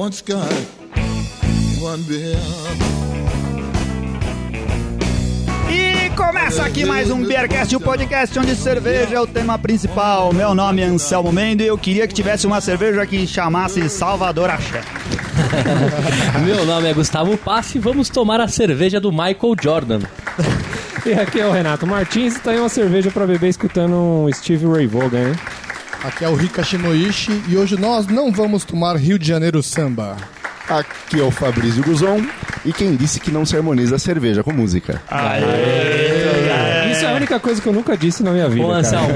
one sky, one. E começa aqui mais um Beercast, o podcast onde cerveja é o tema principal. Meu nome é Anselmo Mendo e eu queria que tivesse uma cerveja que chamasse Salvador Axé. Meu nome é Gustavo Passi e vamos tomar a cerveja do Michael Jordan. E aqui é o Renato Martins e tá aí uma cerveja pra beber escutando um Steve Ray Vaughan, hein? Aqui é o Rika Shimoishi e hoje nós não vamos tomar Rio de Janeiro samba. Aqui é o Fabrício Guzon e quem disse que não se harmoniza a cerveja com música? Isso é a única coisa que eu nunca disse na minha vida, Ô. Anselmo,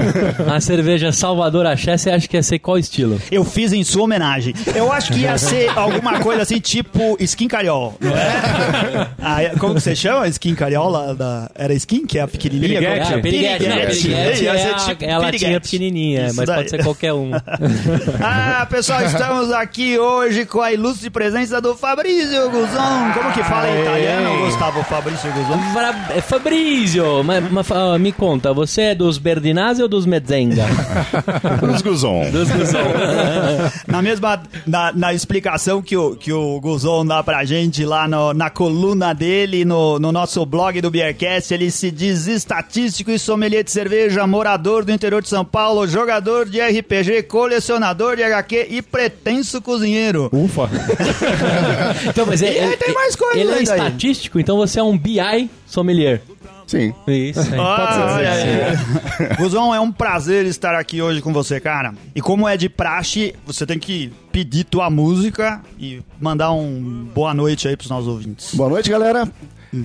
a cerveja Salvador Axé, você acha que ia ser qual estilo? Eu fiz em sua homenagem. Eu acho que ia ser alguma coisa assim, tipo Skin Cariol, não é? Ah, como que você chama? Skin Cariol? lá da- Era Skin, que é a pequenininha? Piriguete. Como- piriguete, né? Piriguete. Piriguete Ia é ser a, tipo é a latinha piriguete. pequenininha, Isso mas daí. pode ser qualquer um. Ah, pessoal, estamos aqui hoje com a ilustre presença do Fabrício Guzon. Como que fala em italiano, Gustavo Fabrício Guzon? É Fabrício, mas, mas, ah, me conta, você é dos Berdinazzi ou dos Medzenga? Os Guzon. dos Guzão. Na mesma na, na explicação que o, que o Guzon dá pra gente lá no- na coluna dele, no, no nosso blog do Beercast, ele se diz estatístico e sommelier de cerveja, morador do interior de São Paulo, jogador de RPG, colecionador de HQ e pretenso cozinheiro. Ufa. Então, mas é, E aí é- tem mais coisa Ele é estatístico, então você é um BI sommelier. Sim. Isso. é. Ah, olha aí. Guzon, é um prazer estar aqui hoje com você, cara. E como é de praxe, você tem que pedir tua música e mandar um boa noite aí pros nossos ouvintes. Boa noite, galera.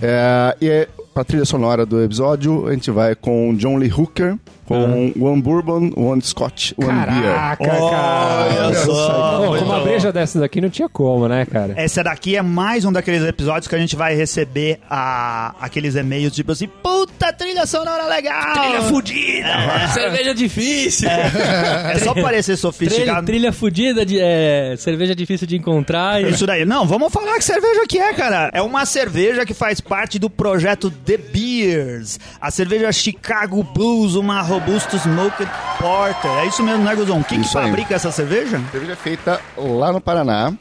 É, e é, pra trilha sonora do episódio, a gente vai com John Lee Hooker, com One Bourbon, One Scotch, One Beer. Caraca, cara. Olha só. Muito uma bom. breja dessa daqui não tinha como, né, cara? Essa daqui é mais um daqueles episódios que a gente vai receber a, aqueles e-mails tipo assim, puta trilha sonora legal! Trilha fudida! Cerveja difícil! É só parecer Trilha, sofisticado. trilha fudida, de, é, cerveja difícil de encontrar. E... Isso daí. Não, vamos falar que cerveja que é, cara. É uma cerveja que faz parte do projeto The Beers. A cerveja Chicago Blues, uma robusta smoked porter. É isso mesmo, né, Guzon? Quem que Isso aí. fabrica essa cerveja? A cerveja é feita lá no Paraná,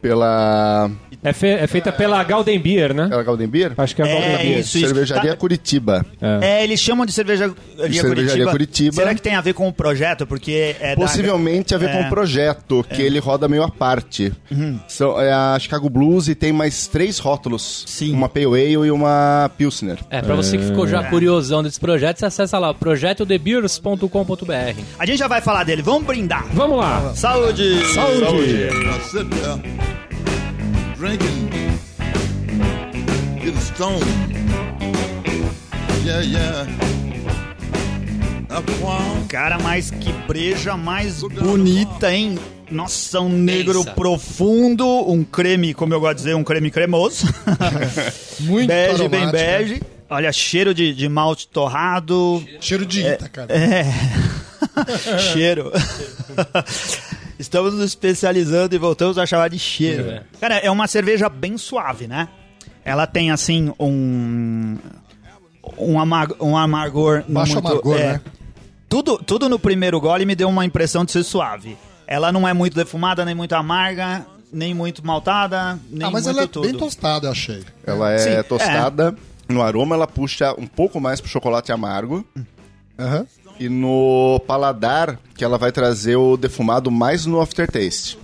pela, É, fe- é feita pela Golden Beer, né? pela Golden Beer, Acho que é a É, Golden Beer. isso, isso. Cervejaria Tá- Curitiba. É, eles chamam de cervejaria, Cervejaria Curitiba. Será que tem a ver com o projeto? Porque é da- Possivelmente a ver com É. o projeto, que ele roda meio à parte. São, é a Chicago Blues e tem mais três rótulos. Sim. Uma Pale Ale e uma Pilsner. É, pra você que ficou já curiosão desse projeto, você acessa lá, projetothebeers.com.br. A gente já vai falar dele. Vamos brindar. Vamos lá. Saúde! Saúde. There drinking, getting stoned. Yeah, yeah. Cara, mas que breja mais bonita, hein? Nossa, um negro Pensa. profundo, um creme, como eu gosto de dizer, um creme cremoso. Muito bege, bem aromático, bege. Olha, cheiro de, de malte torrado. Cheiro de Ita, cara. É. cheiro. Estamos nos especializando e voltamos a chamar de cheiro. É. Cara, é uma cerveja bem suave, né? Ela tem, assim, um... Um, amag um amargor... Baixo muito, amargor, é, né? tudo, tudo no primeiro gole me deu uma impressão de ser suave. Ela não é muito defumada, nem muito amarga, nem muito maltada, nem Ah, mas muito ela é tudo. bem tostada, eu achei. Ela é Sim, tostada. No aroma, ela puxa um pouco mais pro chocolate amargo. Aham. E no paladar, que ela vai trazer o defumado mais no aftertaste.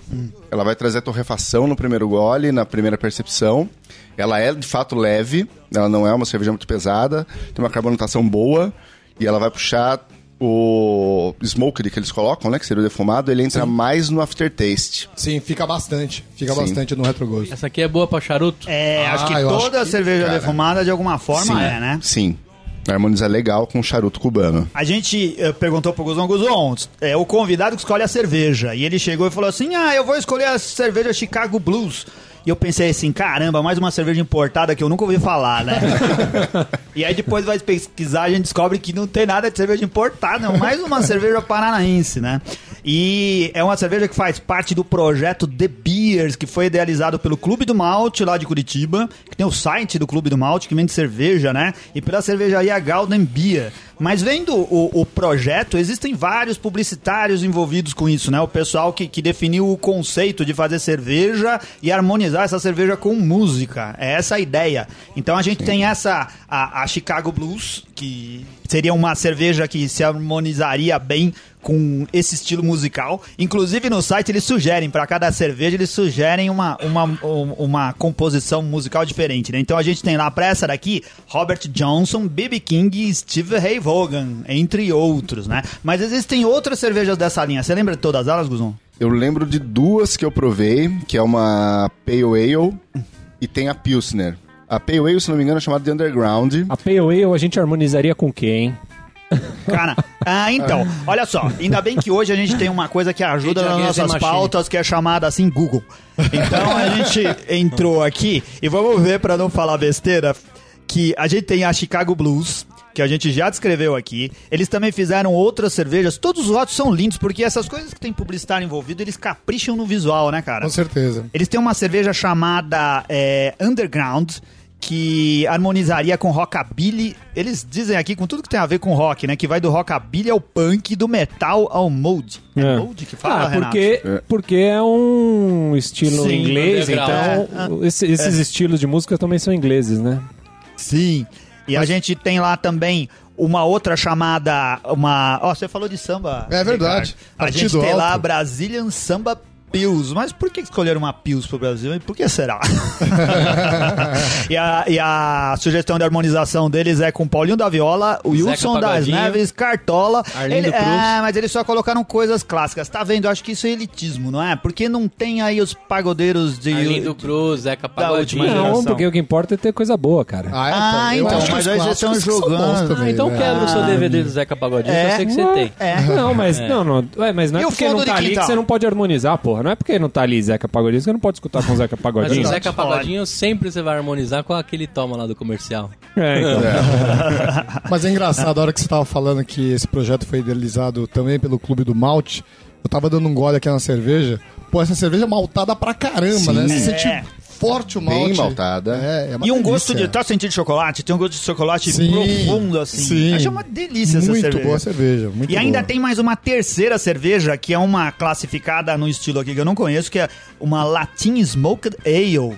Ela vai trazer a torrefação no primeiro gole, na primeira percepção. Ela é de fato leve, ela não é uma cerveja muito pesada, tem uma carbonatação boa e ela vai puxar o smoked que eles colocam, né, que seria o defumado, ele entra mais no aftertaste. Sim, fica bastante. Fica Sim. bastante no retrogosto. Essa aqui é boa pra charuto? É, acho que Ah, eu acho toda que, cerveja cara. defumada de alguma forma Sim, é, né? Sim. Harmoniza legal com charuto cubano. A gente eh, perguntou pro Guzon, Guzon, é o convidado que escolhe a cerveja. E ele chegou e falou assim: Ah, eu vou escolher a cerveja Chicago Blues. E eu pensei assim, caramba, mais uma cerveja importada que eu nunca ouvi falar, né? e aí depois vai pesquisar, a gente descobre que não tem nada de cerveja importada, é mais uma cerveja paranaense, né? E é uma cerveja que faz parte do projeto The Beers, que foi idealizado pelo Clube do Malte, lá de Curitiba, que tem o site do Clube do Malte, que vende cerveja, né? E pela cervejaria Golden Beer. Mas vendo o, o projeto, existem vários publicitários envolvidos com isso, né? O pessoal que, que definiu o conceito de fazer cerveja e harmonizar essa cerveja com música. É essa a ideia. Então a gente tem essa, a, a Chicago Blues, que seria uma cerveja que se harmonizaria bem com esse estilo musical. Inclusive no site eles sugerem, para cada cerveja, eles sugerem uma, uma, um- uma composição musical diferente. Né? Então a gente tem lá pra essa daqui, Robert Johnson, B.B. King e Steve Ray Vaughan, entre outros, né? Mas existem outras cervejas dessa linha. Você lembra de todas elas, Guzon? Eu lembro de duas que eu provei, que é uma Pale Ale e tem a Pilsner. A Pale Ale, se não me engano, é chamada de Underground. A Pale Ale a gente harmonizaria com quem, hein? Cara, ah, então, olha só, ainda bem que hoje a gente tem uma coisa que ajuda nas nossas pautas, que é chamada assim Google. Então a gente entrou aqui e vamos ver, pra não falar besteira, que a gente tem a Chicago Blues, que a gente já descreveu aqui. Eles também fizeram outras cervejas. Todos os rótulos são lindos, porque essas coisas que tem publicitário envolvido, eles capricham no visual, né, cara? Com certeza. Eles têm uma cerveja chamada é, Underground, que harmonizaria com rockabilly. Eles dizem aqui com tudo que tem a ver com rock, né? Que vai do rockabilly ao punk, do metal ao mold. É, É. mold que fala, Ah, Renato? porque, porque é um estilo Sim, inglês, então esse- esses estilos de música também são ingleses, né? Sim. E a gente tem lá também uma outra chamada. Uma. Ó, você falou de samba. É verdade. Ricardo. A gente tem lá a alto. Brazilian Samba Pills. Mas por que escolheram uma Pills pro Brasil? E por que será? e, a, e a sugestão de harmonização deles é com Paulinho da Viola, o Wilson das Neves, Cartola. Arlindo Ele- Cruz. É, mas eles só colocaram coisas clássicas. Tá vendo? Eu acho que isso é elitismo, não é? Porque não tem aí os pagodeiros de. Arlindo Cruz, Zeca Pagodinho. Não, porque o que importa é ter coisa boa, cara. Ah, é, Ah, eu então, acho que mas aí vocês estão jogando. Ah, então quebra o seu DVD do Zeca Pagodinho, que É. eu sei que você tem. É. Não, mas não, não, ué, mas não é o porque fundo não de tá ali que você não pode harmonizar, porra. Não é porque não tá ali Zeca Pagodinho que você não pode escutar com Zeca Mas Pagodinho. o Zeca. Pagodinho sempre você vai harmonizar com aquele toma lá do comercial. É, então. Mas é engraçado, a hora que você tava falando que esse projeto foi idealizado também pelo Clube do Malte, eu tava dando um gole aqui na cerveja. Pô, essa cerveja é maltada pra caramba, né? Você É. sente forte o malte. Bem maltada. É, é uma E um delícia. gosto de. Tá sentindo chocolate? Tem um gosto de chocolate Sim, profundo, assim. sim. Acho uma delícia essa Muito cerveja. boa cerveja, muito E ainda boa. tem mais uma terceira cerveja, que é uma classificada no estilo aqui que eu não conheço, que é uma Latin Smoked Ale.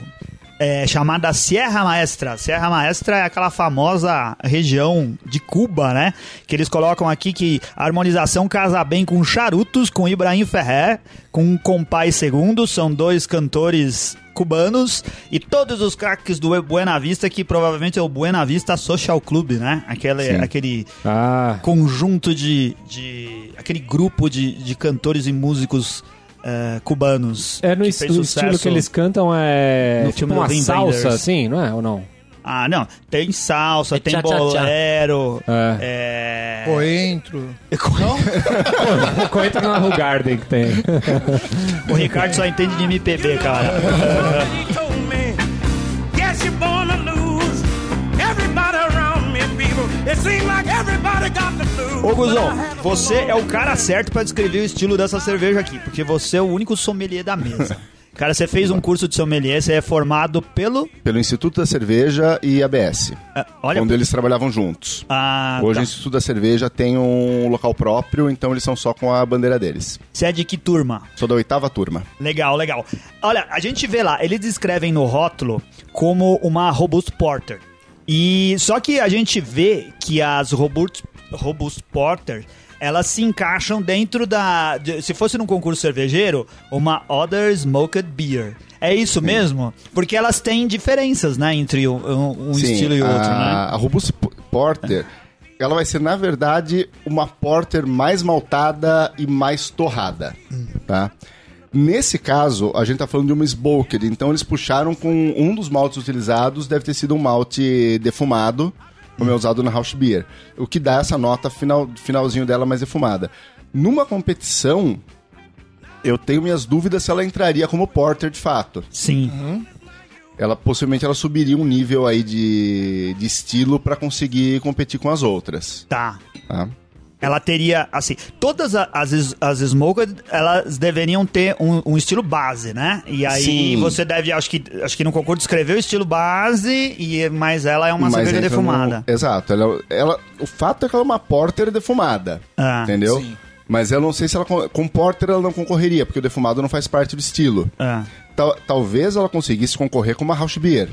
É, chamada Sierra Maestra. Sierra Maestra é aquela famosa região de Cuba, né? Que eles colocam aqui que a harmonização casa bem com charutos, com Ibrahim Ferrer, com Compay Segundo, são dois cantores cubanos e todos os craques do Buena Vista, que provavelmente é o Buena Vista Social Club, né? Aquele, Sim. aquele Ah, conjunto de, de aquele grupo de, de cantores e músicos eh, cubanos. é no, es- o estilo que eles cantam é no tipo filme uma salsa, assim, não é? Ou não? Ah, não. Tem salsa, É tem tchá-tchá-tchá. bolero. É. É... Coentro. Entra na Rue Garden que tem. O Ricardo só entende de MPB, cara. It seems like everybody got the. Ô, Guzão, você é o cara certo pra descrever o estilo dessa cerveja aqui, porque você é o único sommelier da mesa. Cara, você fez um curso de sommelier, você é formado pelo... Pelo Instituto da Cerveja e ABS, ah, olha... onde eles trabalhavam juntos. Ah, Hoje tá. o Instituto da Cerveja tem um local próprio, então eles são só com a bandeira deles. Você é de que turma? Sou da oitava turma. Legal, legal. Olha, a gente vê lá, eles descrevem no rótulo como uma Robust Porter. E só que a gente vê que as Robust, Robust Porter, elas se encaixam dentro da... de- se fosse num concurso cervejeiro, uma Other Smoked Beer. É isso mesmo? Porque elas têm diferenças, né, entre um, um- Sim, estilo e outro, a, né? a Robust Porter, ela vai ser, na verdade, uma Porter mais maltada e mais torrada, tá? Nesse caso, a gente tá falando de uma Smoked, então eles puxaram com um dos maltes utilizados, deve ter sido um malte defumado, como é usado na House Beer, o que dá essa nota final, finalzinho dela mais defumada. Numa competição, eu tenho minhas dúvidas se ela entraria como Porter de fato Sim. ela possivelmente ela subiria um nível aí de, de estilo para conseguir competir com as outras, Tá. tá? Ela teria, assim, todas as, as smoked, elas deveriam ter um, um estilo base, né? E aí Sim. você deve, acho que, acho que no concurso descreveu o estilo base, e, mas ela é uma cerveja defumada. no- Exato. Ela, ela- o fato é que ela é uma porter defumada. Ah, entendeu? Mas eu não sei se ela. Com porter ela não concorreria, porque o defumado não faz parte do estilo. Ah. Tal- talvez ela conseguisse concorrer com uma House Beer.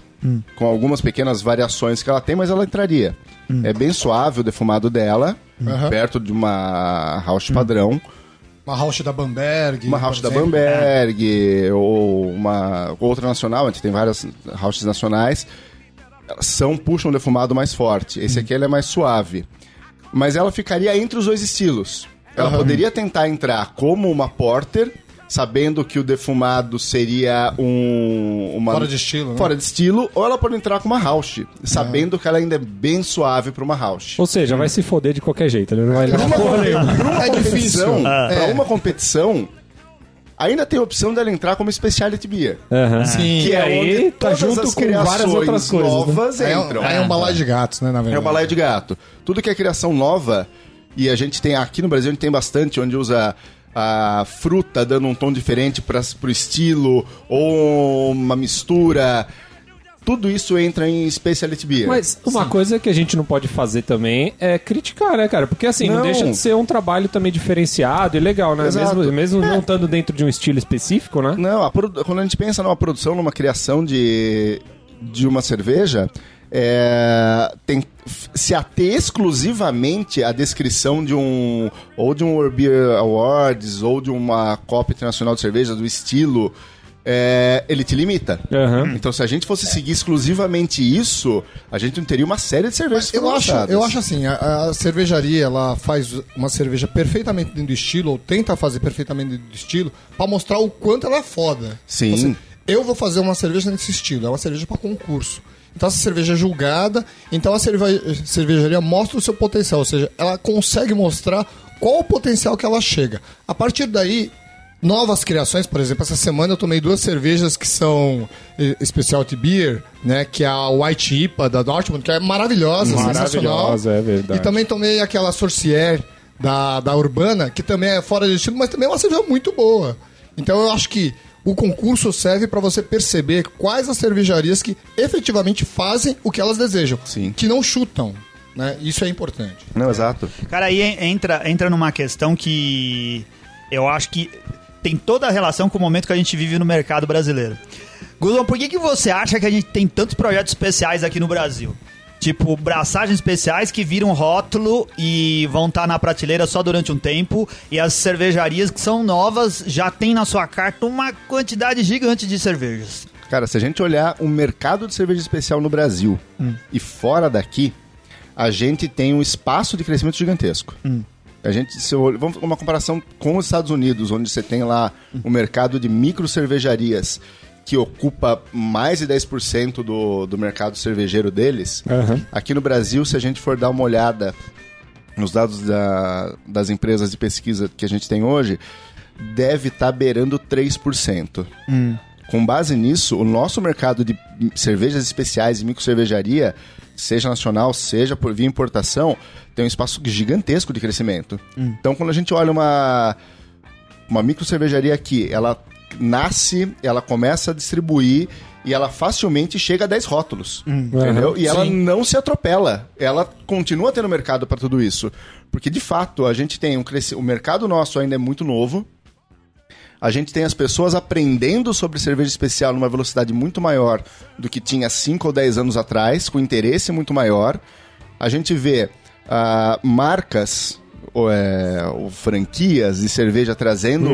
Com algumas pequenas variações que ela tem, mas ela entraria. É bem suave o defumado dela, Aham. perto de uma House padrão. Uma Rausch da Bamberg. Uma House da exemplo. Bamberg, ou uma outra nacional, a gente tem várias Houses nacionais. São, puxam o defumado mais forte. Esse aqui ele é mais suave. Mas ela ficaria entre os dois estilos. Ela poderia tentar entrar como uma porter, sabendo que o defumado seria um. Uma, Fora de estilo, né? Fora de estilo, ou ela pode entrar com uma house, sabendo que ela ainda é bem suave para uma house. Ou seja, vai se foder de qualquer jeito. Ele não vai levar porra nenhuma. Pra uma É difícil. competição, É. pra uma competição, ainda tem a opção dela entrar como specialty beer. Aham. Sim. Que é aí onde tá todas junto as com várias criações outras coisas, né? novas Aí é, entram. aí é um balaio de gatos, né, na É verdade. o balaio de gato. Tudo que é criação nova, e a gente tem aqui no Brasil, a gente tem bastante, onde usa a fruta dando um tom diferente para pro estilo, ou uma mistura. Tudo isso entra em specialty beer. Mas uma coisa que a gente não pode fazer também é criticar, né, cara? Porque assim, não, Não. deixa de ser um trabalho também diferenciado e legal, né? Exato. Mesmo, mesmo não estando dentro de um estilo específico, né? Não, a produ- quando a gente pensa numa produção, numa criação de, de uma cerveja, é, tem se ater exclusivamente à descrição de um ou de um World Beer Awards ou de uma Copa Internacional de Cerveja do estilo, é, ele te limita. Aham. Então, se a gente fosse seguir exclusivamente isso, a gente não teria uma série de cervejas Eu acho, eu acho assim, a, a cervejaria ela faz uma cerveja perfeitamente dentro do estilo, ou tenta fazer perfeitamente dentro do estilo, pra mostrar o quanto ela é foda. Sim. Então, assim, eu vou fazer uma cerveja nesse estilo, é uma cerveja pra concurso. Então essa cerveja é julgada, então a cerve- cervejaria mostra o seu potencial, ou seja, ela consegue mostrar qual o potencial que ela chega. A partir daí, novas criações, por exemplo, essa semana eu tomei duas cervejas que são eh, Specialty Beer, né, que é a White IPA da Dortmund, que é maravilhosa, sensacional. Maravilhosa, é verdade. E também tomei aquela Sorcier da, da Urbana, que também é fora de estilo, mas também é uma cerveja muito boa. Então eu acho que o concurso serve para você perceber quais as cervejarias que efetivamente fazem o que elas desejam, Sim. que não chutam. Né? Isso é importante. Não, exato. Cara, aí en- entra, entra numa questão que eu acho que tem toda a relação com o momento que a gente vive no mercado brasileiro. Guzão, por que, que você acha que a gente tem tantos projetos especiais aqui no Brasil? Tipo, braçagens especiais que viram rótulo e vão estar na prateleira só durante um tempo. E as cervejarias que são novas já têm na sua carta uma quantidade gigante de cervejas. Cara, se a gente olhar o mercado de cerveja especial no Brasil e fora daqui, a gente tem um espaço de crescimento gigantesco. A gente, se eu, vamos uma comparação com os Estados Unidos, onde você tem lá um mercado de micro cervejarias que ocupa mais de 10% do, do mercado cervejeiro deles. Aham. Aqui no Brasil, se a gente for dar uma olhada nos dados da- das empresas de pesquisa que a gente tem hoje, deve estar beirando 3%. Com base nisso, o nosso mercado de cervejas especiais e microcervejaria, seja nacional, seja por via importação, tem um espaço gigantesco de crescimento. Então, quando a gente olha uma, uma microcervejaria aqui, ela nasce, ela começa a distribuir e ela facilmente chega a 10 rótulos. Entendeu? Aham. E ela não se atropela. Ela continua tendo mercado para tudo isso. Porque, de fato, a gente tem um crescimento. O mercado nosso ainda é muito novo. A gente tem as pessoas aprendendo sobre cerveja especial numa velocidade muito maior do que tinha 5 ou 10 anos atrás, com interesse muito maior. A gente vê ah, marcas ou, é, ou franquias de cerveja trazendo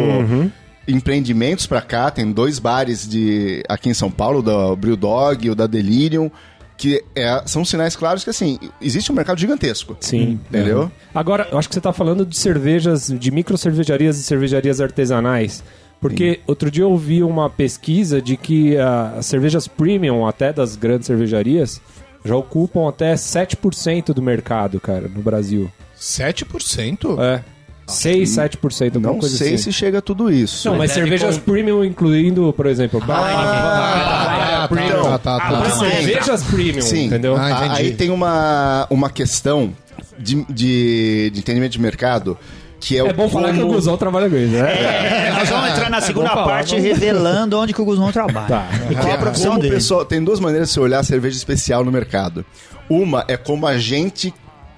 empreendimentos para cá. Tem dois bares de aqui em São Paulo, da Brew Dog e o da Delirium, que é- são sinais claros que assim existe um mercado gigantesco. Sim. Entendeu? Agora, eu acho que você tá falando de cervejas, de micro cervejarias e cervejarias artesanais. Porque outro dia eu ouvi uma pesquisa de que ah, as cervejas premium, até das grandes cervejarias, já ocupam até 7% do mercado, cara, no Brasil. 7%? É. 6, 7%, alguma Não coisa sei assim. se chega a tudo isso. Não, mas Deve cervejas com- premium incluindo, por exemplo, Ah, tá, tá, tá, Ah, tá. cervejas premium, Sim, entendeu? Ah, A- entendi. aí tem uma, uma questão de, de, de entendimento de mercado, que é, É o bom falar que o Guzão trabalha com isso, né? É, nós vamos entrar na segunda falar, parte vamos- revelando onde que o Guzmão trabalha. Tá. E qual a profissão como dele. pessoa, tem duas maneiras de se olhar a cerveja especial no mercado. Uma é como a gente,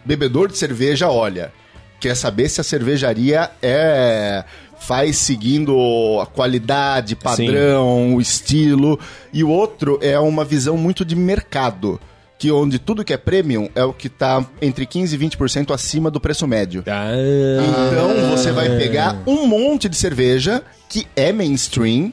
bebedor de cerveja, olha. Quer saber se a cervejaria é faz seguindo a qualidade, padrão, o estilo. E o outro é uma visão muito de mercado. Que onde tudo que é premium é o que tá entre 15% e 20% acima do preço médio. Ah, Então você vai pegar um monte de cerveja que é mainstream,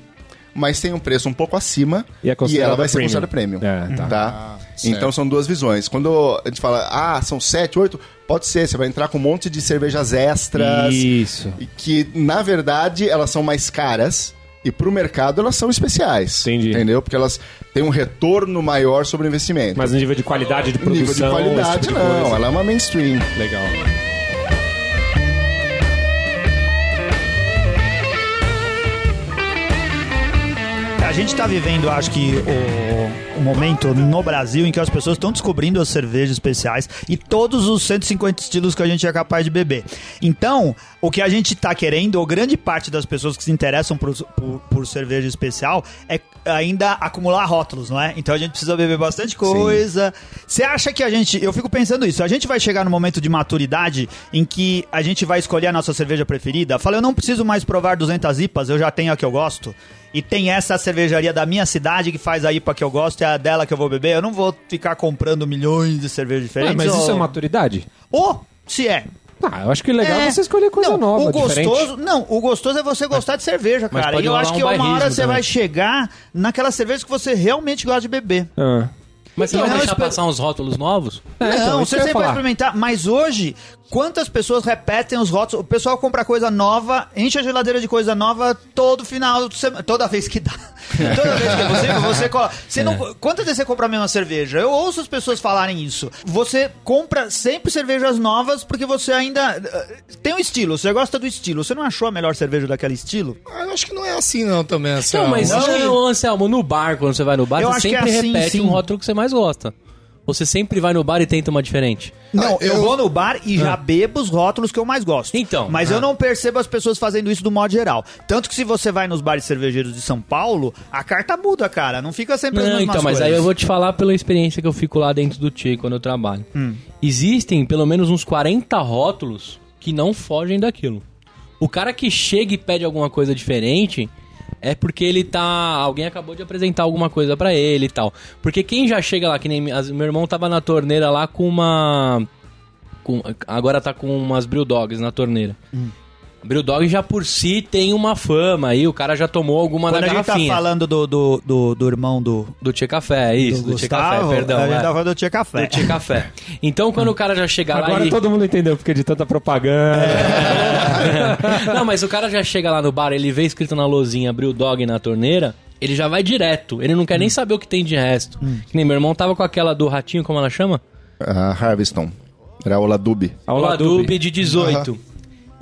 mas tem um preço um pouco acima E é considerada ela vai ser premium. considerada premium. É, tá. tá? Certo. então são duas visões. Quando a gente fala, ah, são sete, oito, pode ser, você vai entrar com um monte de cervejas extras. Isso. e Que, na verdade, elas são mais caras. E pro mercado elas são especiais. Entendi. Entendeu? Porque elas têm um retorno maior sobre o investimento. Mas no nível de qualidade de produção... nível de qualidade, tipo de não. coisa. Ela é uma mainstream. Legal. A gente tá vivendo, acho que, o, o momento no Brasil em que as pessoas estão descobrindo as cervejas especiais e todos os 150 estilos que a gente é capaz de beber. Então, o que a gente tá querendo, ou grande parte das pessoas que se interessam por, por, por cerveja especial, é ainda acumular rótulos, não é? Então a gente precisa beber bastante coisa. Você acha que a gente. Eu fico pensando isso. A gente vai chegar no momento de maturidade em que a gente vai escolher a nossa cerveja preferida? Fala, eu não preciso mais provar 200 IPAs, eu já tenho a que eu gosto. E tem essa cervejaria da minha cidade que faz a IPA que eu gosto, é a dela que eu vou beber. Eu não vou ficar comprando milhões de cervejas Ah, diferentes. mas isso ou- é maturidade? Ou, se é. Ah, eu acho que o legal é, É. você escolher coisa não, nova, o diferente. gostoso, Não, o gostoso é você gostar de cerveja, mas cara. E eu acho um que uma hora você também. vai chegar naquela cerveja que você realmente gosta de beber. Ah. Mas você Então, vai deixar passar uns rótulos novos? É, então, não, isso você sempre vai experimentar. Mas hoje, quantas pessoas repetem os rótulos? O pessoal compra coisa nova, enche a geladeira de coisa nova todo final de semana. Toda vez que dá. Toda vez que é possível, você coloca. Você não, quantas vezes você compra a mesma cerveja? Eu ouço as pessoas falarem isso. Você compra sempre cervejas novas porque você ainda. eh, Tem um estilo, você gosta do estilo. Você não achou a melhor cerveja daquele estilo? Ah, eu acho que não é assim não também, assim. Não, mas não. ô, Anselmo, no bar, quando você vai no bar, Eu você acho que sempre é assim, repete sim. um rótulo que você mais gosta. Você sempre vai no bar e tenta uma diferente. Não, eu, eu- vou no bar e já bebo os rótulos que eu mais gosto. Então. Mas eu não percebo as pessoas fazendo isso do modo geral. Tanto que se você vai nos bares cervejeiros de São Paulo, a carta muda, cara. Não fica sempre as Não, mesmas então, mas coisas. aí eu vou te falar pela experiência que eu fico lá dentro do Tchê quando eu trabalho. Existem pelo menos uns 40 rótulos que não fogem daquilo. O cara que chega e pede alguma coisa diferente é porque ele tá. Alguém acabou de apresentar alguma coisa pra ele e tal. Porque quem já chega lá, que nem meu irmão tava na torneira lá com uma. com- agora tá com umas Brew Dogs na torneira. Brew Dog já por si tem uma fama aí, o cara já tomou alguma Quando da a gente tá garrafinha. falando do, do, do, do irmão do, Do Tchê Café, isso, do, Café, Gustavo, perdão. a gente é. tá falando do Tia Café. Do Tchê Café. Então, quando o cara já chega lá Agora e... todo mundo entendeu porque de tanta propaganda. Não, mas o cara já chega lá no bar, ele vê escrito na lozinha Brew Dog na torneira, ele já vai direto. Ele não quer nem saber o que tem de resto. Que nem meu irmão tava com aquela do ratinho, como ela chama? A Harveston. Era a Oladub. Ao Uma lado Dube de 18.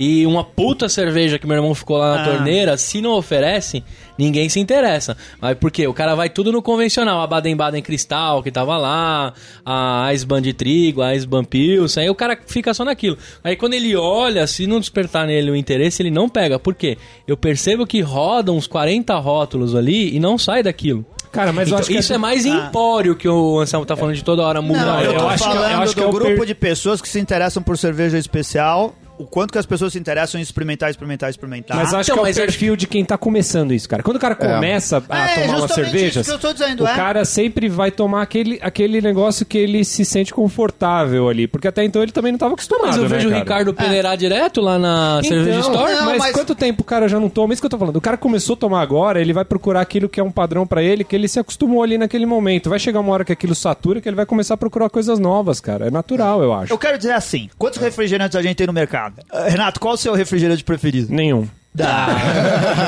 E uma puta cerveja que meu irmão ficou lá na Ah. torneira, se não oferece, ninguém se interessa. Mas por quê? O cara vai tudo no convencional, a Baden-Baden Cristal, que tava lá, a Eisbahn de trigo, a Eisbahn Pilsen, aí o cara fica só naquilo. Aí quando ele olha, se não despertar nele o interesse, ele não pega. Por quê? Eu percebo que rodam uns 40 rótulos ali e não sai daquilo. Cara, mas eu Então, acho que isso é essa- mais empório que o Anselmo tá falando de toda hora mudar. Não, eu, eu tô acho que- eu falando acho que do é o grupo per- de pessoas que se interessam por cerveja especial, o quanto que as pessoas se interessam em experimentar, experimentar, experimentar. Mas acho Então, que é o eu perfil de quem tá começando isso, cara. Quando o cara começa a É, tomar umas justamente cervejas, isso que eu tô dizendo, o é. cara sempre vai tomar aquele, aquele negócio que ele se sente confortável ali. Porque até então ele também não tava acostumado, Mas eu né, vejo o? Ricardo peneirar direto lá na Cerveja Então, Store. Não, mas, mas- quanto tempo o cara já não toma? Isso que eu tô falando. O cara começou a tomar agora, ele vai procurar aquilo que é um padrão pra ele, que ele se acostumou ali naquele momento. Vai chegar uma hora que aquilo satura, que ele vai começar a procurar coisas novas, cara. É natural, eu acho. Eu quero dizer assim, quantos refrigerantes a gente tem no mercado? Ah, Renato, qual o seu refrigerante preferido? Nenhum.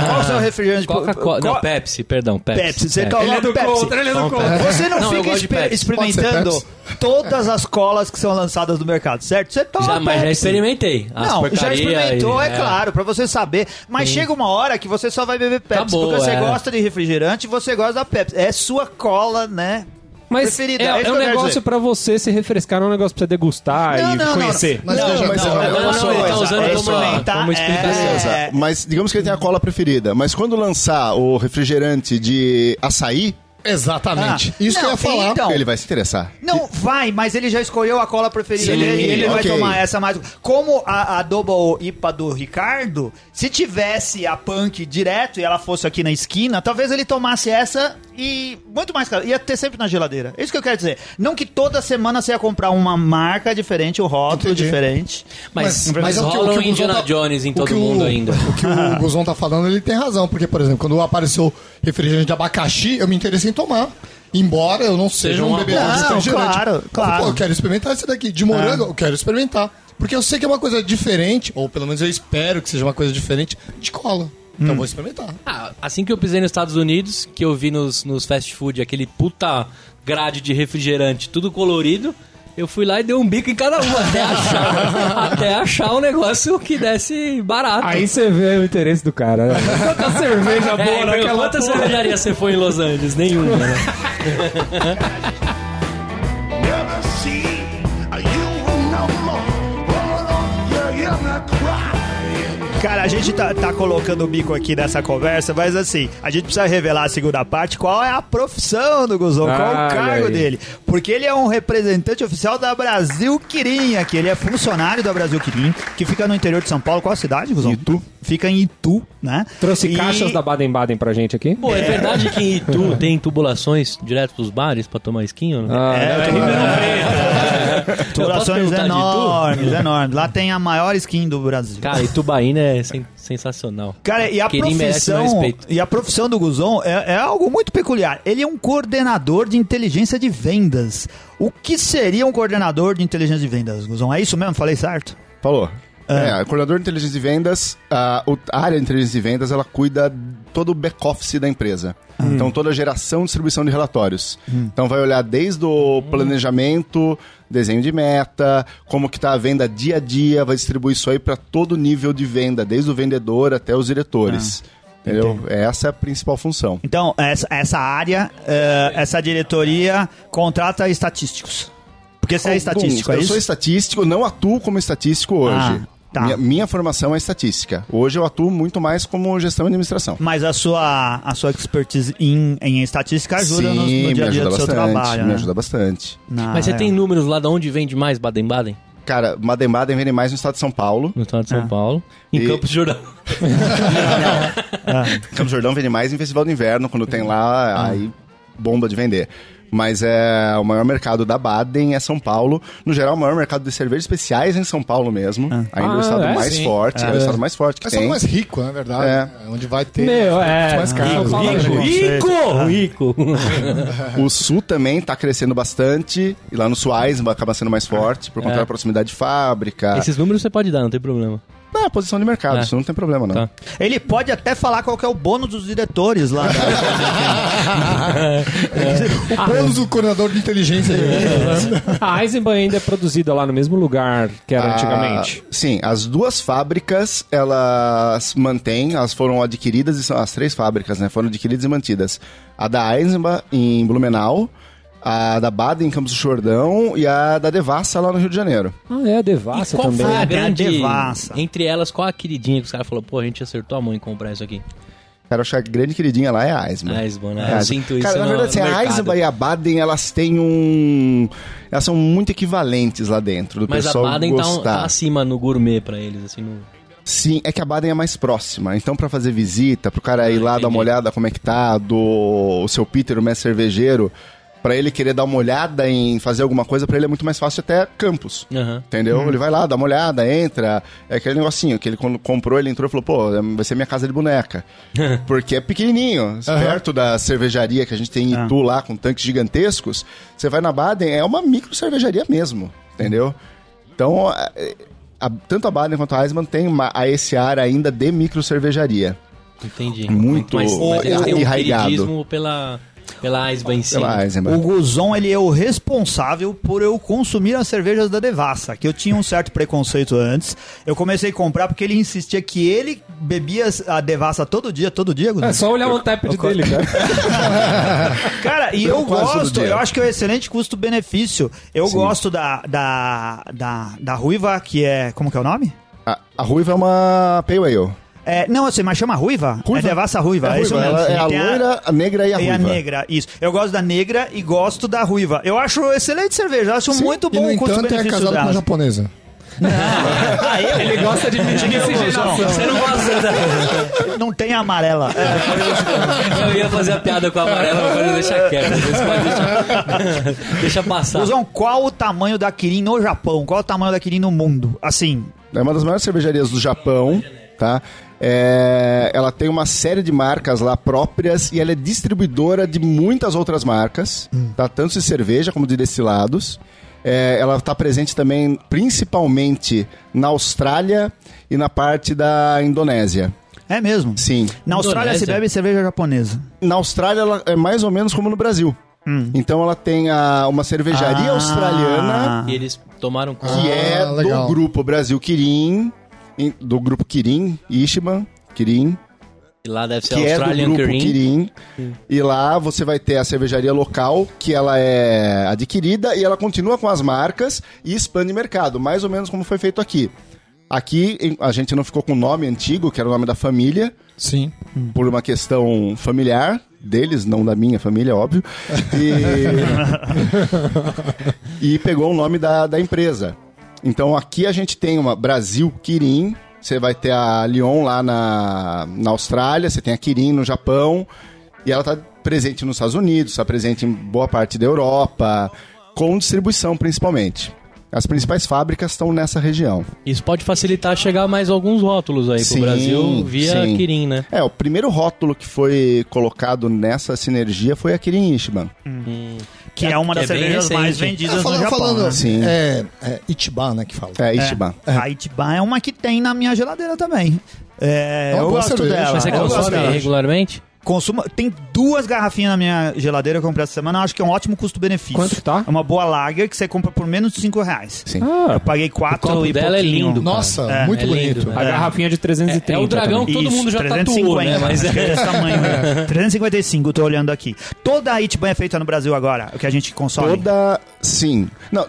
qual o seu refrigerante Coca-Cola. Não, Pepsi, perdão, Pepsi. Pepsi, você Pepsi. coloca Ele é do Pepsi. contra, ele é do contra. Você não, Não, fica exper- Pepsi. experimentando todas as colas que são lançadas no mercado, certo? Você toma Já, mas já experimentei. As Não, já experimentou, e- é, claro, pra você saber. Mas chega uma hora que você só vai beber Pepsi. Acabou, porque você é. gosta de refrigerante e você gosta da Pepsi. É sua cola, né? Mas preferida. é, é que um negócio pra você se refrescar, não é um negócio pra você degustar Não, e não, não, conhecer. Mas Não, veja, mas não, é- Não, não, Outra ele tá usando é como, explicação. é- Mas digamos que ele tem a cola preferida. Mas quando lançar o refrigerante de açaí, Exatamente. Ah, Isso que eu não, ia falar. então- ele vai se interessar. Não, vai, mas ele já escolheu a cola preferida Sim, dele e ele vai ok. tomar essa mais. Como a, a Double IPA do Ricardo, se tivesse a Punk direto e ela fosse aqui na esquina, talvez ele tomasse essa e muito mais caro. Ia ter sempre na geladeira. É isso que eu quero dizer. Não que toda semana você ia comprar uma marca diferente, o rótulo Entendi. diferente. Mas, Mas- mas, é o que- o que um o Indiana tá- Jones em o todo mundo ainda. O que o Guzon tá falando, ele tem razão. Porque, por exemplo, quando apareceu refrigerante de abacaxi, eu me interessei em tomar. Embora eu não seja, Seja um bebedor de refrigerante. claro, Eu falei, claro. Pô, eu quero experimentar esse daqui. De morango, eu quero experimentar. Porque eu sei que é uma coisa diferente, ou pelo menos eu espero que seja uma coisa diferente, de cola. Então eu vou experimentar. Ah, assim que eu pisei nos Estados Unidos, que eu vi nos, nos fast food aquele puta grade de refrigerante, tudo colorido, eu fui lá e dei um bico em cada um, até achar, até achar um negócio que desse barato. Aí você vê o interesse do cara. Né? Tanta cerveja boa É, naquela quantas cervejarias você foi em Los Angeles? Nenhuma, né? Cara, a gente tá, tá colocando o bico aqui nessa conversa, mas assim, a gente precisa revelar a segunda parte qual é a profissão do Guzon, qual é Ah, o cargo aí. dele. Porque ele é um representante oficial da Brasil Quirim aqui, ele é funcionário da Brasil Quirim, que fica no interior de São Paulo. Qual a cidade, Guzon? Itu. Fica em Itu, né? Trouxe E- caixas da Baden-Baden pra gente aqui? Pô, é verdade que em Itu tem tubulações direto pros bares pra tomar skin? Né? Ah, É, não, é, é, Tubulações perguntar de Itu? enormes, enormes. Lá tem a maior skin do Brasil. Cara, Itubaína é sen- sensacional. Cara, e a profissão, e a profissão do Guzon é, é algo muito peculiar. Ele é um coordenador de inteligência de vendas. O que seria um coordenador de inteligência de vendas, Guzon? É isso mesmo? Falei certo? Falou. É, coordenador de inteligência de vendas, a, área de inteligência de vendas, ela cuida todo o back-office da empresa. Então, toda a geração e distribuição de relatórios. Então, vai olhar desde o planejamento, desenho de meta, como que tá a venda dia a dia, vai distribuir isso aí para todo nível de venda, desde o vendedor até os diretores. Entendeu? Essa é a principal função. Então, essa, essa área, eh, essa diretoria contrata estatísticos. Porque você é estatístico, Alguns. é eu isso? sou estatístico, não atuo como estatístico hoje. Ah, tá. minha, minha formação é estatística. Hoje eu atuo muito mais como gestão e administração. Mas a sua, a sua expertise em, em estatística ajuda no, no Sim, dia a dia do seu bastante. trabalho. me né? ajuda bastante. Na- Mas você é. tem números lá de onde vende mais Baden-Baden? Cara, Madem-Baden vende mais no estado de São Paulo. No estado de São Ah. Paulo. Em E- Campos de Jordão. Campos do Jordão vende mais em Festival do Inverno, quando tem lá, Ah. aí bomba de vender. Mas é o maior mercado da Baden é São Paulo. No geral, o maior mercado de cervejas especiais é em São Paulo mesmo. Ainda é Ah, o estado é? mais Sim. forte. É. o estado mais forte que só tem. mais rico, na verdade. É. né? Onde vai ter Meu, é. mais caro. Rico, rico, né? Rico! Rico! O sul também tá crescendo bastante. E lá no Eisenbach acaba sendo mais forte, por conta É. da proximidade de fábrica. Esses números você pode dar, não tem problema. Não, é posição de mercado, É. isso não tem problema, não. Tá. Ele pode até falar qual que é o bônus dos diretores lá. O bônus do coordenador de inteligência. A Eisenbahn ainda é produzida lá no mesmo lugar que era Ah, antigamente. Sim, as duas fábricas, elas mantêm, elas foram adquiridas, e são as três fábricas, né? Foram adquiridas e mantidas. A da Eisenbahn em Blumenau, a da Baden em Campos do Jordão e a da Devassa lá no Rio de Janeiro. Ah, é a Devassa e qual também. foi a Ah, grande... a Devassa. Entre elas, qual a queridinha que os caras falaram, pô, a gente acertou a mão em comprar isso aqui? Cara, eu acho que a grande queridinha lá é a Eisenbahn. A Eisenbahn, né? É a sinto isso Cara, na no- verdade, assim, no a. Eisenbahn e a Baden, elas têm um... Elas são muito equivalentes lá dentro, do Mas a pessoal Baden tá, um- gostar. tá acima no gourmet pra eles, assim, no... Sim, é que a Baden é mais próxima. Então, pra fazer visita, pro cara ir lá entendi. dar uma olhada como é que tá, do o seu Peter, o mestre cervejeiro, pra ele querer dar uma olhada em fazer alguma coisa, pra ele é muito mais fácil até Campos. Aham. Entendeu? Ele vai lá, dá uma olhada, entra. É aquele negocinho que ele quando comprou, ele entrou e falou: pô, vai ser minha casa de boneca. Porque é pequenininho. Perto da cervejaria que a gente tem em Itu lá, com tanques gigantescos. Você vai na Baden, é uma micro cervejaria mesmo. Entendeu? Então, a- tanto a Baden quanto a Eisman tem uma, a esse ar ainda de micro cervejaria. Entendi. Muito mas, mas eles têm um enraigado. pela, Pela Eisenbahn sim. Pela Eisenbahn. O Guzon, ele é o responsável por eu consumir as cervejas da Devassa, que eu tinha um certo preconceito antes. Eu comecei a comprar porque ele insistia que ele bebia a Devassa todo dia, todo dia, Guzon. É só olhar o tapped dele, cara. Cara, e Eu eu gosto, eu acho que é um excelente custo-benefício. Eu Sim. gosto da, da, da, da Ruiva, que é. Como que é o nome? A, a ruiva é uma Pale Ale. É, não, assim, mas chama Ruiva? Ruiva. É Devassa Ruiva, É é, isso ruiva, mesmo. é a E loira, a negra e a e ruiva. a negra, isso. Eu gosto da negra e gosto da ruiva. Eu acho excelente cerveja, eu acho Sim, muito e, bom no o entanto, é casado com uma japonesa. Ah, eu? Ele gosta de miscigenação. Você não gosta da... Não tem amarela. É. Eu ia fazer a piada com a amarela, mas vou deixar quieto. Deixar... Deixa passar. Guzão, qual o tamanho da Kirin no Japão? Qual o tamanho da Kirin no mundo? Assim, É uma das maiores cervejarias do Japão, tá? É, ela tem uma série de marcas lá próprias e ela é distribuidora de muitas outras marcas, tá? Tanto de cerveja como de destilados. É, ela está presente também, principalmente na Austrália e na parte da Indonésia. é mesmo. Sim. Na Austrália se Indonésia? bebe cerveja japonesa. Na Austrália ela é mais ou menos como no Brasil. Então ela tem a- uma cervejaria Ah. australiana E eles tomaram conta. que é Ah, legal. do grupo Brasil Kirin, em- do grupo Kirin, Ishiban, Kirin, E lá deve ser que é do Australian grupo Kirin. Kirin. E lá você vai ter a cervejaria local, que ela é adquirida e ela continua com as marcas e expande mercado, mais ou menos como foi feito aqui. Aqui a gente não ficou com o nome antigo, que era o nome da família, Sim. por uma questão familiar deles, não da minha família, óbvio. E, e pegou o nome da, da empresa. Então aqui a gente tem uma Brasil Kirin, você vai ter a Lyon lá na, na Austrália, você tem a Kirin no Japão, e ela está presente nos Estados Unidos, está presente em boa parte da Europa, com distribuição principalmente. As principais fábricas estão nessa região. Isso pode facilitar chegar mais alguns rótulos aí Sim, pro Brasil via sim. Kirin, né? É, o primeiro rótulo que foi colocado nessa sinergia foi a Kirin Ishiban. Que é uma Que das é cervejas mais vendidas Ah, falando, no Japão. falando né? Sim. é, é Ichiban, né, que fala. É, Ishiban. A Itiban é uma que tem na minha geladeira também. É, É uma eu gosto cerveja. dela. Mas você eu gosto consome dela. regularmente? Consumo, tem duas garrafinhas na minha geladeira que eu comprei essa semana. Eu acho que é um ótimo custo-benefício. Quanto que tá? É uma boa lager que você compra por menos de 5 reais. Sim. Ah, Eu paguei O quatro copo e dela é lindo. Nossa, É, muito é bonito. lindo, a garrafinha de 330 É o dragão que todo mundo já tatuou, 350, né? Mas é é... desse tamanho. né? 355, eu tô olhando aqui. Toda a Itiban é feita no Brasil agora, o que a gente consome. Toda. Sim. Não.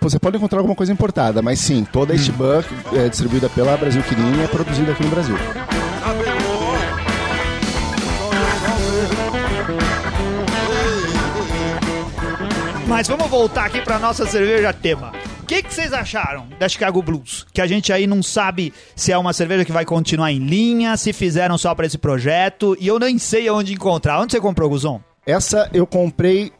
Você pode encontrar alguma coisa importada, mas sim, toda a Ishiban é distribuída pela Brasil Kirin é produzida aqui no Brasil. Mas vamos voltar aqui pra nossa cerveja tema. O que, que vocês acharam da Chicago Blues? Que a gente aí não sabe se é uma cerveja que vai continuar em linha, se fizeram só pra esse projeto, e eu nem sei onde encontrar. Onde você comprou, Guzon? Essa eu comprei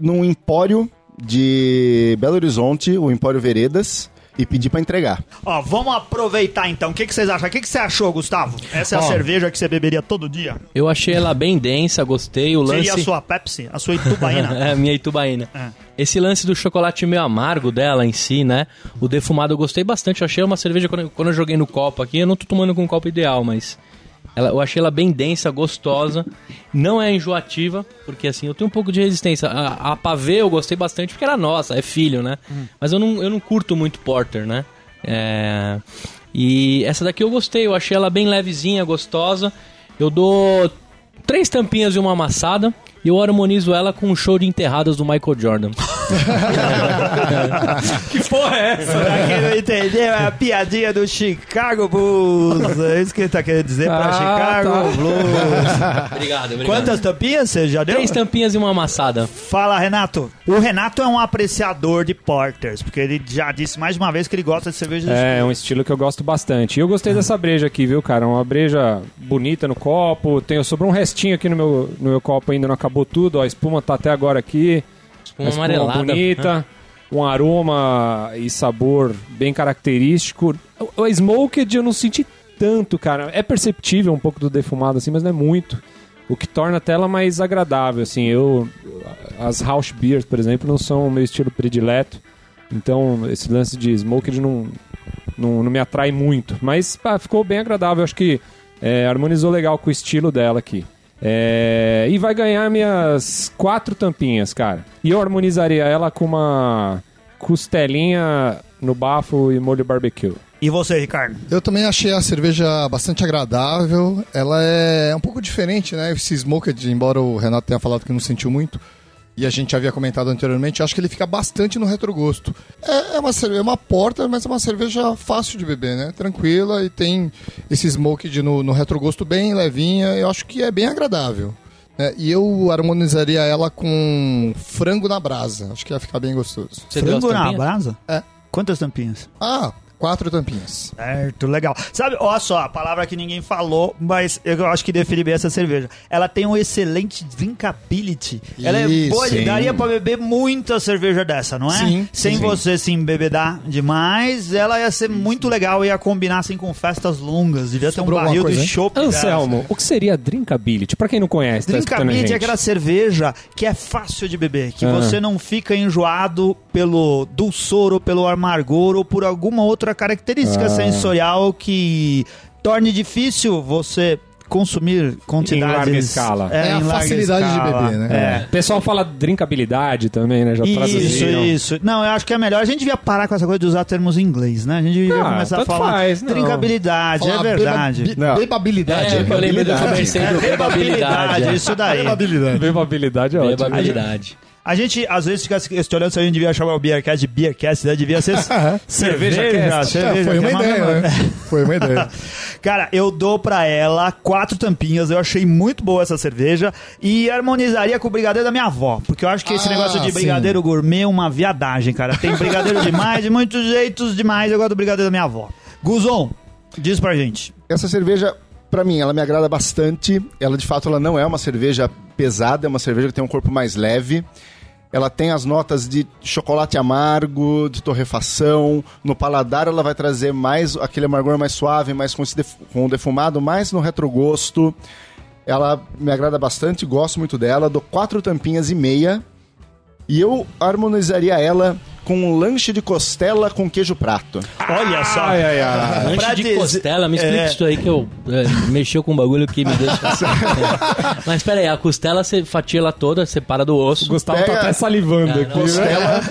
num empório de Belo Horizonte, o Empório Veredas, e pedi pra entregar. Ó, vamos aproveitar então. O que, que vocês acham? O que, que você achou, Gustavo? Essa é a Ó. cerveja que você beberia todo dia? Eu achei ela bem densa, gostei. O lance... Seria a sua Pepsi? A sua Itubaína? é, a minha Itubaína. É. Esse lance do chocolate meio amargo dela em si, né? O defumado eu gostei bastante. Eu achei uma cerveja, quando eu, quando eu joguei no copo aqui, eu não tô tomando com o copo ideal, mas... Ela, eu achei ela bem densa, gostosa. Não é enjoativa, porque assim, eu tenho um pouco de resistência. A, a pavê eu gostei bastante porque era nossa, é filho, né? Mas eu não, eu não curto muito porter, né? É... E essa daqui eu gostei, eu achei ela bem levezinha, gostosa. Eu dou três tampinhas e uma amassada. E eu harmonizo ela com um show de enterradas do Michael Jordan. Que porra é essa? Pra quem não entendeu, é a piadinha do Chicago Bulls. É isso que ele tá querendo dizer pra Ah, Chicago tá. Blues. obrigado, obrigado. Quantas tampinhas você já deu? Três tampinhas e uma amassada. Fala, Renato. O Renato é um apreciador de porters, porque ele já disse mais uma vez que ele gosta de cerveja É, é um estilo que eu gosto bastante. E eu gostei dessa breja aqui, viu, cara? Uma breja bonita no copo. Tem, sobrou um restinho aqui no meu, no meu copo ainda, não acabou tudo. Ó, a espuma tá até agora aqui. Uma A espuma amarelada. bonita. Um aroma e sabor bem característico. O, o smoked eu não senti tanto, cara. É perceptível um pouco do defumado assim, mas não é muito. O que torna a tela mais agradável, assim. Eu as house beers, por exemplo, não são o meu estilo predileto. Então, esse lance de smoked não, não, não me atrai muito. Mas pá, ficou bem agradável. Acho que é, harmonizou legal com o estilo dela aqui. É, e vai ganhar minhas quatro tampinhas, cara. E eu harmonizaria ela com uma costelinha no bafo e molho barbecue. E você, Ricardo? Eu também achei a cerveja bastante agradável. Ela é um pouco diferente, né? Esse smoked, embora o Renato tenha falado que não sentiu muito, e a gente havia comentado anteriormente, acho que ele fica bastante no retrogosto. É, é uma, é uma porta, mas é uma cerveja fácil de beber, né? Tranquila e tem esse smoked no, no retrogosto bem levinha. Eu acho que é bem agradável. né? e eu harmonizaria ela com frango na brasa. Acho que ia ficar bem gostoso. Você Frango na brasa? É. Quantas tampinhas? Ah, quatro tampinhas. Certo, legal. Sabe, olha só, a palavra que ninguém falou, mas eu acho que define bem essa cerveja. Ela tem um excelente drinkability. Ela é boa, sim. daria pra beber muita cerveja dessa, não é? Sim, Sem sim. você se embebedar demais, ela ia ser muito legal, ia combinar assim com festas longas. Devia ter um Sobrou barril coisa, de chopp. Anselmo, o que seria drinkability? Pra quem não conhece, tá Drinkability é gente. aquela cerveja que é fácil de beber, que Ah. você não fica enjoado pelo dulçor ou pelo amargor ou por alguma outra característica Ah. sensorial que torne difícil você consumir quantidades... Em larga escala. É, a em larga facilidade de escala. beber, né? É. O pessoal fala drinkabilidade também, né? Já Isso, isso. Não, eu acho que é melhor. A gente devia parar com essa coisa de usar termos em inglês, né? A gente devia Ah, começar a tanto falar faz, não. drinkabilidade, é Falar verdade. beba- bi- Não. Bebabilidade. É, eu lembrei do bebabilidade. é. isso daí. Bebabilidade. Bebabilidade é ótimo. Bebabilidade. A gente, às vezes, fica se olhando se a gente devia chamar o Beercast de Beercast, né? Devia ser cerveja, Cast. É, foi uma que é ideia, né? Foi uma ideia. Cara, eu dou pra ela quatro tampinhas. Eu achei muito boa essa cerveja. E harmonizaria com o brigadeiro da minha avó. Porque eu acho que esse Ah, negócio de sim. brigadeiro gourmet é uma viadagem, cara. Tem brigadeiro demais, de muitos jeitos demais. Eu gosto do brigadeiro da minha avó. Guzon, diz pra gente. Essa cerveja, pra mim, ela me agrada bastante. Ela, de fato, ela não é uma cerveja pesada, é uma cerveja que tem um corpo mais leve. Ela tem as notas de chocolate amargo, de torrefação. No paladar, ela vai trazer mais aquele amargor mais suave, mais com, def- com o defumado, mais no retrogosto. Ela me agrada bastante, gosto muito dela. Dou quatro tampinhas e meia. E eu harmonizaria ela com um lanche de costela com queijo prato. Olha só. Ai, ai, ai. Lanche Pra de dizer- costela, me explica É. isso aí que eu é, mexeu com um bagulho que me deu. Mas pera aí, a costela você fatia ela toda, separa do osso. O Gustavo Pega- tá até salivando Ah, aqui. não. Costela.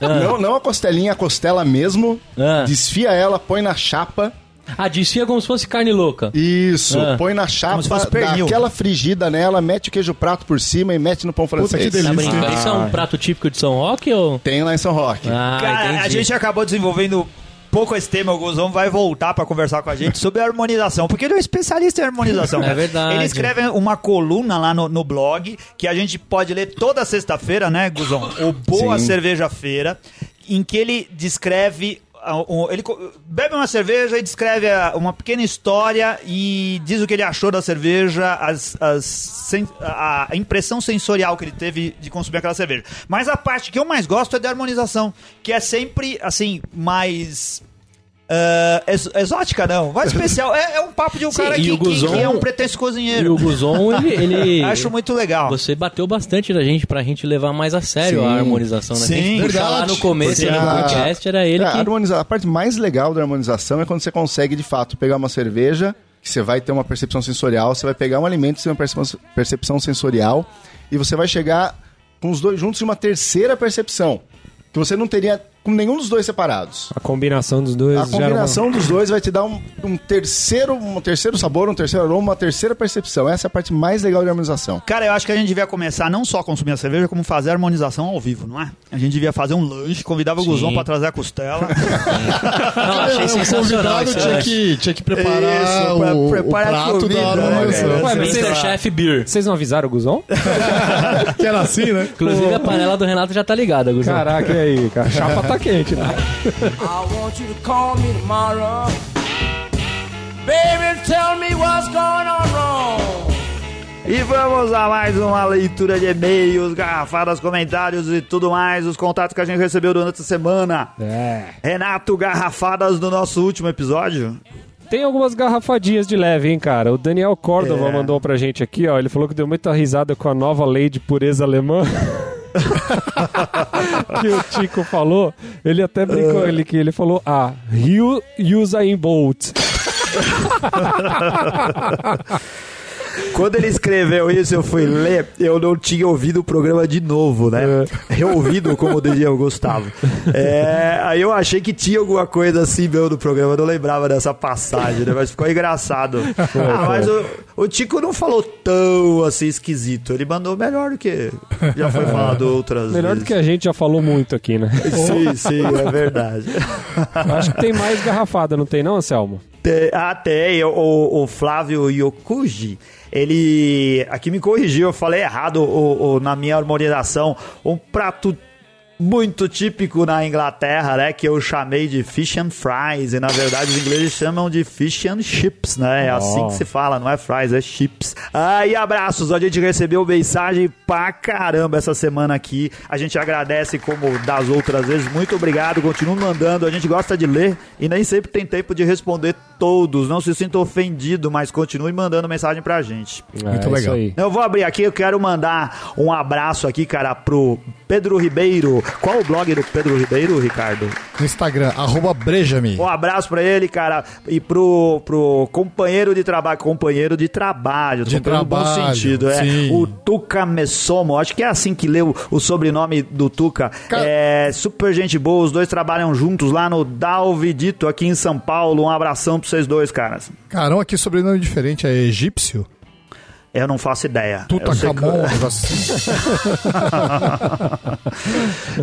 não, não a costelinha, a costela mesmo. Ah. Desfia ela, põe na chapa. Ah, desfia como se fosse carne louca. Isso, Ah. põe na Como se chapa, fosse dá aquela frigida nela, mete o queijo prato por cima e mete no pão francês. que delícia. Brincando? Isso é um prato típico de São Roque ou. Tem lá em São Roque. Ah, Cara, a entendi. gente acabou desenvolvendo pouco esse tema, o Guzão vai voltar pra conversar com a gente sobre a harmonização, porque ele é um especialista em harmonização. É verdade. Ele escreve uma coluna lá no, no blog que a gente pode ler toda sexta-feira, né, Guzão? O Boa Sim. Cerveja Feira, em que ele descreve. Ele bebe uma cerveja e descreve uma pequena história e diz o que ele achou da cerveja, as, as a impressão sensorial que ele teve de consumir aquela cerveja. Mas a parte que eu mais gosto é da harmonização, que é sempre, assim, mais... ah, ex- exótica não, mais especial. É, é um papo de um Sim, cara e que, Guzon- que é um pretenso E cozinheiro. o Guzon, ele. ele- Acho muito legal. Você bateu bastante na gente pra gente levar mais a sério Sim. a harmonização, né? Sim, Tem puxar lá verdade. no começo a- podcast, era ele É, a, que. harmoniza- a parte mais legal da harmonização é quando você consegue, de fato, pegar uma cerveja, que você vai ter uma percepção sensorial, você vai pegar um alimento e ter uma percepção- percepção sensorial, e você vai chegar com os dois juntos em uma terceira percepção, que você não teria com nenhum dos dois separados. A combinação dos dois A gera uma- combinação dos dois vai te dar um, um terceiro, um terceiro sabor, um terceiro aroma, uma terceira percepção. Essa é a parte mais legal de harmonização. Cara, eu acho que a gente devia começar não só a consumir a cerveja, como fazer a harmonização ao vivo, não é? A gente devia fazer um lanche, convidava o. Guzão pra trazer a costela. Não, achei o sensacional convidado isso. tinha né? que, tinha que preparar Isso, o, preparar o a prato comida, da né, harmonização. cara? Ué, mas Chef Beer. Vocês não avisaram o Guzon? que era assim, né? Inclusive a panela do Renato já tá ligada, Guzão. Caraca, e aí, cara? A chapa tá quente, né? I want you to call me tomorrow. Baby, tell me what's going on wrong. e vamos a mais uma leitura de e-mails, garrafadas, comentários e tudo mais, os contatos que a gente recebeu durante a semana. É. Renato, garrafadas do nosso último episódio. Tem algumas garrafadinhas de leve, hein, cara? O Daniel Córdova É. mandou pra gente aqui, ó. Ele falou que deu muita risada com a nova lei de pureza alemã. que o Tico falou. Ele até brincou, ele, que ele falou, ah, Rio usa em Bolt. Quando ele escreveu isso, eu fui ler, eu não tinha ouvido o programa de novo, né? Reouvido, como diria o Gustavo. É, aí eu achei que tinha alguma coisa assim meu no programa, eu não lembrava dessa passagem, né? Mas ficou engraçado. Ah, mas o, o Tico não falou tão assim esquisito. Ele mandou melhor do que já foi falado outras Melhor do vezes. que a gente já falou muito aqui, né? Sim, sim, é verdade. Acho que tem mais garrafada, não tem não, Anselmo? Tem- ah, tem. O, o Flávio Yokuji, ele aqui me corrigiu, eu falei errado o, o- na minha harmonização. Um prato muito típico na Inglaterra, né? Que eu chamei de fish and fries. E na verdade os ingleses chamam de fish and chips, né? É assim que se fala, não é fries, é chips. Ah, e abraços, a gente recebeu mensagem pra caramba essa semana aqui. A gente agradece como das outras vezes. Muito obrigado, continue mandando. A gente gosta de ler e nem sempre tem tempo de responder todos. Não se sinta ofendido, mas continue mandando mensagem pra gente. Muito É, isso legal. Eu vou abrir aqui, eu quero mandar um abraço aqui, cara, pro Pedro Ribeiro. Qual o blog do Pedro Ribeiro, Ricardo? No Instagram, arroba. Um abraço pra ele, cara, e pro, pro companheiro de trabalho, companheiro de trabalho, De companheiro no bom trabalho, sentido, é. sim. O Tuca Messomo, acho que é assim que leu o sobrenome do Tuca. Ca- É super gente boa, os dois trabalham juntos lá no Dalvidito, aqui em São Paulo. Um abração pra vocês dois, caras. Caramba, que sobrenome diferente, é egípcio? Eu não faço ideia. Sei Tutankhamon, um negócio assim.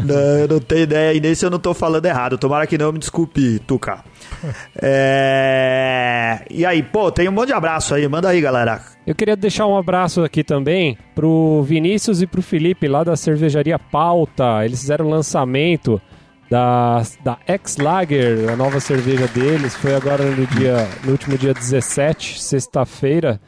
Não, eu não tenho ideia e nem se eu não tô falando errado. Tomara que não me desculpe, Tuca. É... E aí, pô, tem um monte de abraço aí. Manda aí, galera. Eu queria deixar um abraço aqui também pro Vinícius e pro Felipe lá da cervejaria Pauta. Eles fizeram o lançamento da, da X-Lager, a nova cerveja deles. Foi agora no, dia, no último dia 17, sexta-feira.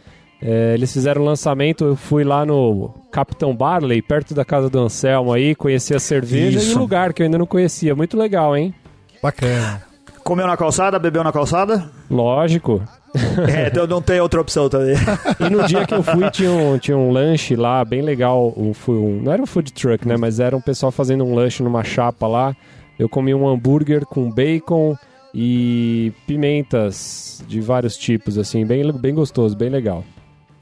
É, eles fizeram o lançamento, eu fui lá no Capitão Barley, perto da casa do Anselmo aí, conheci a cerveja e Isso. o lugar que eu ainda não conhecia. Muito legal, hein? Bacana. Comeu na calçada, bebeu na calçada? Lógico. é, então não tem outra opção também. E no dia que eu fui, tinha um, tinha um lanche lá, bem legal. Um, um- não era um food truck, né? Mas era um pessoal fazendo um lanche numa chapa lá. Eu comi um hambúrguer com bacon e pimentas de vários tipos, assim, bem, bem gostoso, bem legal.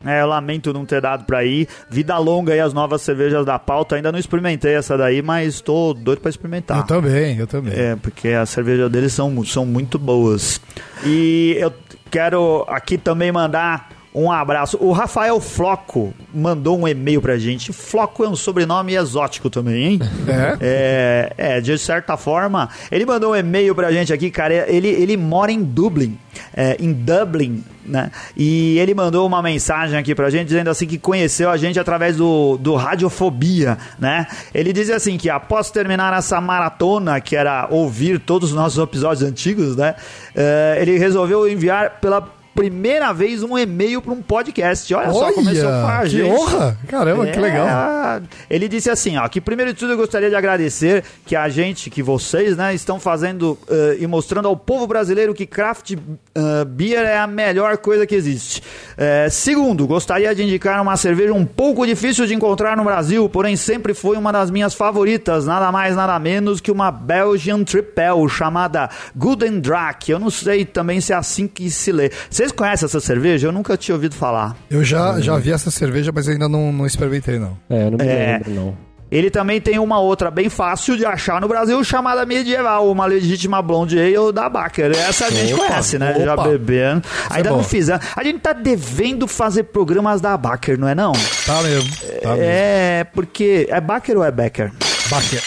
É, eu lamento não ter dado pra ir. Vida longa aí as novas cervejas da pauta. Ainda não experimentei essa daí, mas tô doido pra experimentar. Eu também, eu também. É, porque as cervejas deles são, são muito boas. E eu quero aqui também mandar um abraço. O Rafael Floco mandou um e-mail pra gente. Floco é um sobrenome exótico também, hein? É? É, é, de certa forma, ele mandou um e-mail pra gente aqui, cara. Ele, ele mora em Dublin, é, em Dublin, né? E ele mandou uma mensagem aqui pra gente dizendo assim que conheceu a gente através do, do Radiofobia, né? Ele diz assim que após terminar essa maratona, que era ouvir todos os nossos episódios antigos, né? É, ele resolveu enviar pela primeira vez um e-mail para um podcast. Olha, só, começou com a que gente. honra! Caramba, que É, legal. Ele disse assim, ó, que primeiro de tudo eu gostaria de agradecer que a gente, que vocês, né, estão fazendo eh, e mostrando ao povo brasileiro que craft eh, beer é a melhor coisa que existe. Eh, segundo, gostaria de indicar uma cerveja um pouco difícil de encontrar no Brasil, porém sempre foi uma das minhas favoritas, nada mais, nada menos que uma Belgian Tripel chamada Guden Drac. Eu não sei também se é assim que se lê. Vocês conhecem essa cerveja? Eu nunca tinha ouvido falar. Eu já, já vi essa cerveja, mas ainda não, não experimentei, não. É, eu não me É. lembro, não. Ele também tem uma outra bem fácil de achar no Brasil, chamada medieval, uma legítima blonde ale da Baker. Essa a gente Opa, conhece, né? Já opa. bebendo. Ainda é não fizemos. A gente tá devendo fazer programas da Baker, não é não? Tá mesmo. Tá mesmo. é, porque... É Baker ou é Becker? Baquer.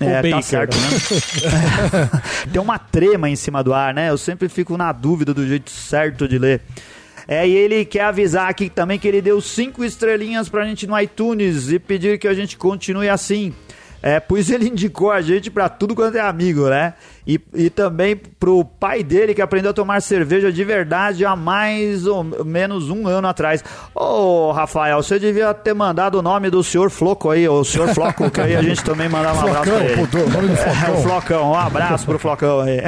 É, Baker, tá certo, né? Tem uma trema em cima do ar, né? Eu sempre fico na dúvida do jeito certo de ler. É, e ele quer avisar aqui também que ele deu cinco estrelinhas pra gente no iTunes e pedir que a gente continue assim. É, pois ele indicou a gente pra tudo quanto é amigo, né? E, e também pro pai dele que aprendeu a tomar cerveja de verdade há mais ou menos um ano atrás. Ô, Rafael, você devia ter mandado o nome do senhor Floco aí, o senhor Floco, que aí a gente também mandava um abraço pra ele. Flocão, o nome do É, o Flocão. Flocão, um abraço pro Flocão aí.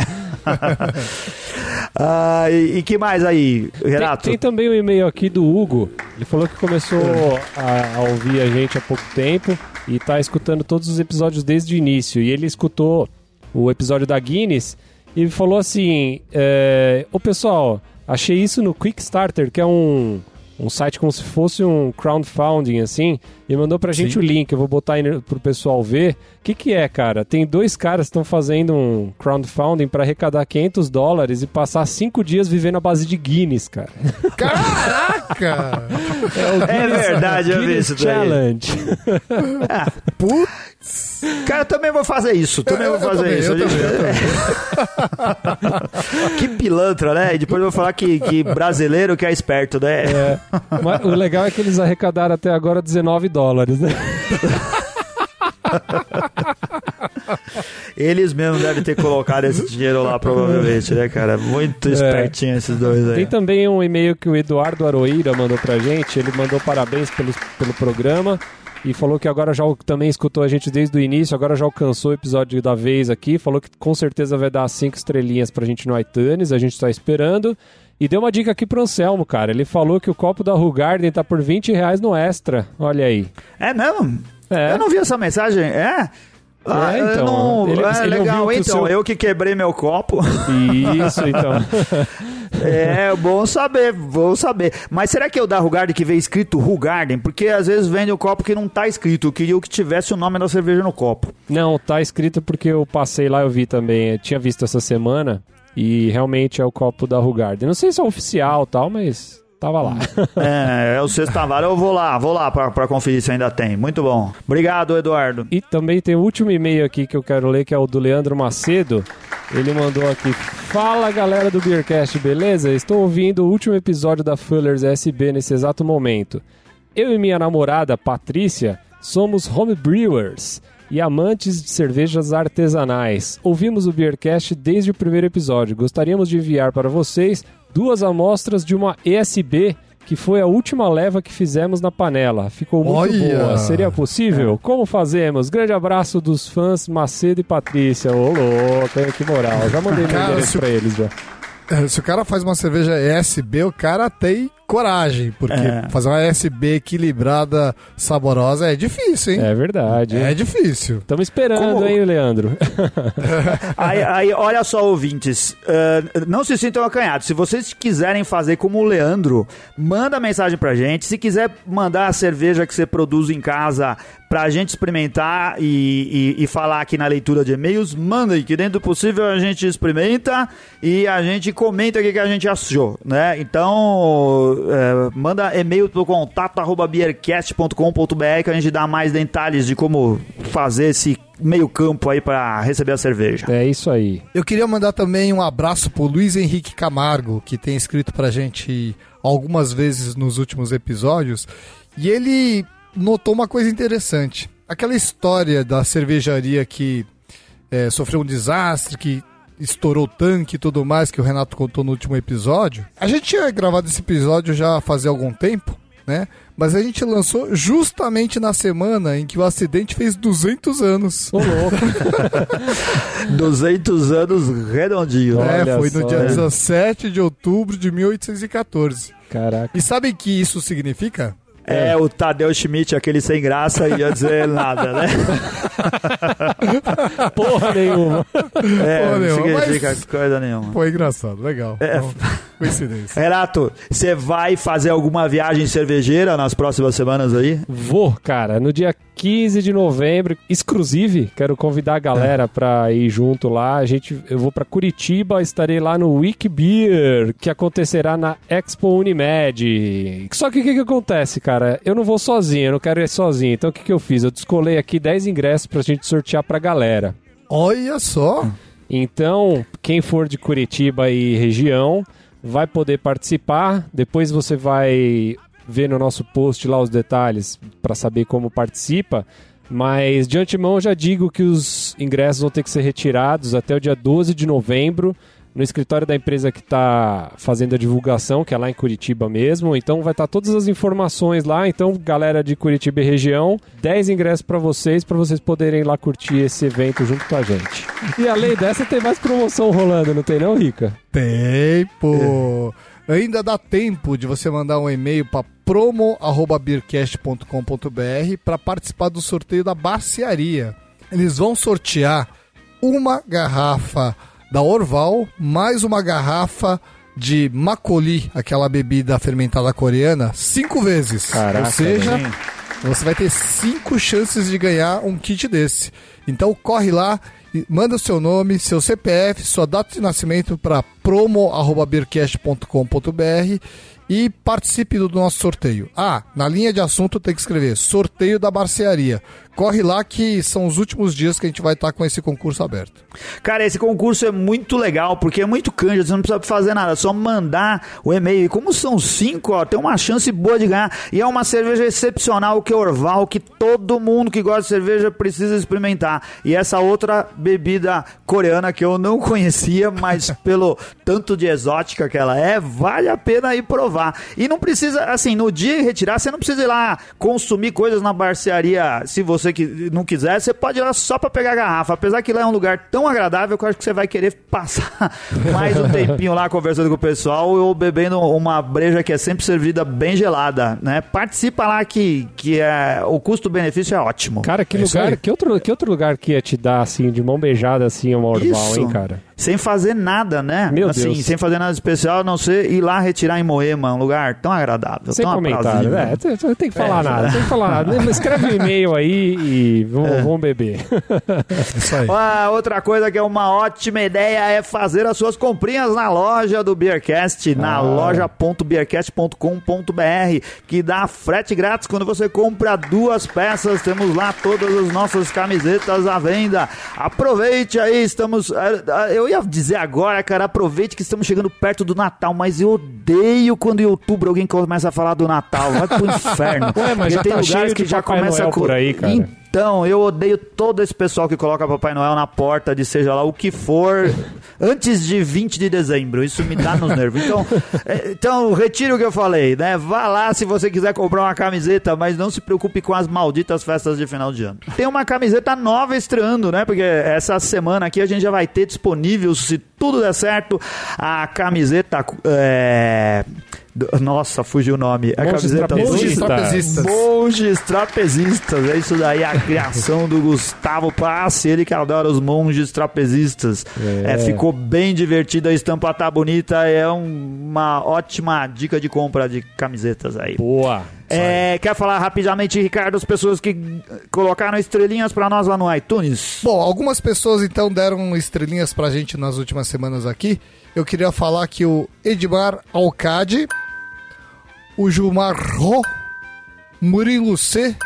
ah, e, e que mais aí, Renato? Tem, tem também um e-mail aqui do Hugo. Ele falou que começou a, a ouvir a gente há pouco tempo e tá escutando todos os episódios desde o início. E ele escutou o episódio da Guinness e falou assim: é, Ô pessoal, achei isso no Quickstarter, que é um, um site como se fosse um crowdfunding, assim, e mandou pra gente o link. Eu vou botar aí pro pessoal ver. O que que é, cara? Tem dois caras que estão fazendo um crowdfunding pra arrecadar 500 dólares e passar cinco dias vivendo à base de Guinness, cara. Caraca! É verdade, eu vi Guinness isso daí. Challenge. Cara, eu também vou fazer isso. Também Eu- vou eu fazer também, isso. eu A gente- que pilantra, né? E depois eu vou falar que, que brasileiro que é esperto, né? É. Mas o legal é que eles arrecadaram até agora 19 dólares, né? Eles mesmos devem ter colocado esse dinheiro lá, provavelmente, né, cara? Muito espertinho esses dois aí. Tem também um e-mail que o Eduardo Aroeira mandou pra gente. Ele mandou parabéns pelo, pelo programa e falou que agora já também escutou a gente desde o início, agora já alcançou o episódio da vez aqui. Falou que com certeza vai dar cinco estrelinhas pra gente no iTunes, a gente tá esperando. E deu uma dica aqui pro Anselmo, cara. Ele falou que o copo da Rugarden tá por 20 reais no extra. Olha aí. É mesmo? É. Eu não vi essa mensagem. É? Ah, eu então. não- Ele- é ele legal, então. seu- Eu que quebrei meu copo. Isso, então. É, bom saber, bom saber. Mas será que é o da Rugarden que veio escrito Rugarden? Porque às vezes vende o copo que não tá escrito. Eu queria que tivesse o nome da cerveja no copo. Não, tá escrito porque eu passei lá, eu vi também. Eu tinha visto essa semana e realmente é o copo da Rugarden. Não sei se é oficial tal, mas tava lá. É, é o sexta vara. Eu vou lá, vou lá pra, pra conferir se ainda tem. Muito bom. Obrigado, Eduardo. E também tem o último e-mail aqui que eu quero ler, que é o do Leandro Macedo. Ele mandou aqui: Fala galera do Beercast, beleza? Estou ouvindo o último episódio da Fullers SB nesse exato momento. Eu e minha namorada, Patrícia, somos homebrewers e amantes de cervejas artesanais. Ouvimos o Beercast desde o primeiro episódio. Gostaríamos de enviar para vocês duas amostras de uma ESB que foi a última leva que fizemos na panela. Ficou muito Olha! boa. Seria possível? Como fazemos? Grande abraço dos fãs Macedo e Patrícia. Ô, louco, que moral. Já mandei meu endereço pra eles já. É, Se o cara faz uma cerveja ESB, o cara tem coragem, porque É. fazer uma ESB equilibrada, saborosa, é difícil, hein? É verdade. É, difícil. Estamos esperando, Como- hein, Leandro? Aí, aí, olha só, ouvintes, ah, não se sintam acanhados. Se vocês quiserem fazer como o Leandro, manda mensagem pra gente. Se quiser mandar a cerveja que você produz em casa pra gente experimentar e, e- e falar aqui na leitura de e-mails, manda aí, que dentro do possível a gente experimenta e a gente comenta o que, que a gente achou, né? Então, é, manda e-mail pro contato arroba beercast.com.br que a gente dá mais detalhes de como fazer esse meio campo aí pra receber a cerveja. É isso aí. Eu queria mandar também um abraço pro Luiz Henrique Camargo, que tem escrito pra gente algumas vezes nos últimos episódios, e ele notou uma coisa interessante. Aquela história da cervejaria que é, sofreu um desastre, que estourou o tanque e tudo mais, que o Renato contou no último episódio. A gente tinha gravado esse episódio já fazia algum tempo, né? Mas a gente lançou justamente na semana em que o acidente fez 200 anos. Ô, louco. 200 anos redondinho. É, Olha foi no só, dia né? 17 de outubro de 1814. Caraca. E sabe o que isso significa? É, o Tadeu Schmidt, aquele sem graça, ia dizer nada, né? Porra nenhuma. É, Porra não nenhuma, significa mas- coisa nenhuma. Foi engraçado, legal. É. Então, coincidência. Renato, você vai fazer alguma viagem cervejeira nas próximas semanas aí? Vou, cara, no dia 15 de novembro, exclusive, quero convidar a galera pra ir junto lá. A gente, eu vou pra Curitiba, estarei lá no Wiki Beer, que acontecerá na Expo Unimed. Só que o que, que acontece, cara? Eu não vou sozinho, eu não quero ir sozinho. Então o que, que eu fiz? Eu descolei aqui 10 ingressos pra gente sortear pra galera. Olha só. Então, quem for de Curitiba e região vai poder participar. Depois você vai ver no nosso post lá os detalhes para saber como participa. Mas de antemão eu já digo que os ingressos vão ter que ser retirados até o dia 12 de novembro no escritório da empresa que está fazendo a divulgação, que é lá em Curitiba mesmo. Então vai estar todas as informações lá. Então, galera de Curitiba e região, 10 ingressos para vocês, para vocês poderem ir lá curtir esse evento junto com a gente. E além dessa, tem mais promoção rolando, não tem não, Rica? Tempo. Ainda dá tempo de você mandar um e-mail para promo@beercast.com.br para participar do sorteio da baciaria. Eles vão sortear uma garrafa da Orval mais uma garrafa de Makoli, aquela bebida fermentada coreana, cinco vezes. Caraca, Ou seja, você vai ter cinco chances de ganhar um kit desse. Então corre lá, manda o seu nome, seu CPF, sua data de nascimento para promo@beercast.com.br e participe do nosso sorteio. Ah, na linha de assunto tem que escrever sorteio da barcearia. Corre lá que são os últimos dias que a gente vai estar com esse concurso aberto. Cara, esse concurso é muito legal, porque é muito canja, você não precisa fazer nada, é só mandar o e-mail. E como são cinco, ó, tem uma chance boa de ganhar. E é uma cerveja excepcional, que é Orval, que todo mundo que gosta de cerveja precisa experimentar. E essa outra bebida coreana que eu não conhecia, mas pelo tanto de exótica que ela é, vale a pena ir provar. E não precisa, assim, no dia de retirar, você não precisa ir lá consumir coisas na barcearia, se você que não quiser, você pode ir lá só pra pegar a garrafa. Apesar que lá é um lugar tão agradável que eu acho que você vai querer passar mais um tempinho lá conversando com o pessoal ou bebendo uma breja que é sempre servida bem gelada, né? Participa lá que, que é, o custo-benefício é ótimo. Cara, que É lugar, que outro, que outro lugar que ia te dar, assim, de mão beijada, assim, uma Orval, Isso. hein, cara? Sem fazer nada, né? Meu assim, Deus. sem fazer nada especial, a não ser ir lá retirar em Moema, um lugar tão agradável, Sem tão comentário, aprazível. né? Tem- tem- Tem que falar nada, tem que falar nada. Escreve um e-mail aí e vamos, vamos beber. É isso aí. Ah, outra coisa que é uma ótima ideia é fazer as suas comprinhas na loja do Beercast, na Ah. loja.beercast.com.br, que dá frete grátis quando você compra duas peças. Temos lá todas as nossas camisetas à venda. Aproveite aí, estamos. ah, ah, Eu ia dizer agora, cara, aproveite que estamos chegando perto do Natal, mas eu odeio quando em outubro alguém começa a falar do Natal. Vai pro inferno. Ué, mas já tem tá lugares que já Papai começa Noel a por aí, cara. Então, eu odeio todo esse pessoal que coloca Papai Noel na porta de seja lá o que for antes de 20 de dezembro. Isso me dá nos nervos. Então, é, então retire o que eu falei, né? Vá lá se você quiser comprar uma camiseta, mas não se preocupe com as malditas festas de final de ano. Tem uma camiseta nova estreando, né? Porque essa semana aqui a gente já vai ter disponível, se tudo der certo, a camiseta. é, Nossa, fugiu o nome. A Monges camiseta trapezistas. Trapezistas. Monges trapezistas, é isso daí, a criação do Gustavo Passe, ele que adora os monges trapezistas. É. É, ficou bem divertida, a estampa tá bonita, é um- uma ótima dica de compra de camisetas aí. Boa. É, quer falar rapidamente, Ricardo, as pessoas que colocaram estrelinhas pra nós lá no iTunes? Bom, algumas pessoas então deram estrelinhas pra gente nas últimas semanas aqui. Eu queria falar que o Edmar Alcade, o Gilmar Ró, Murilo C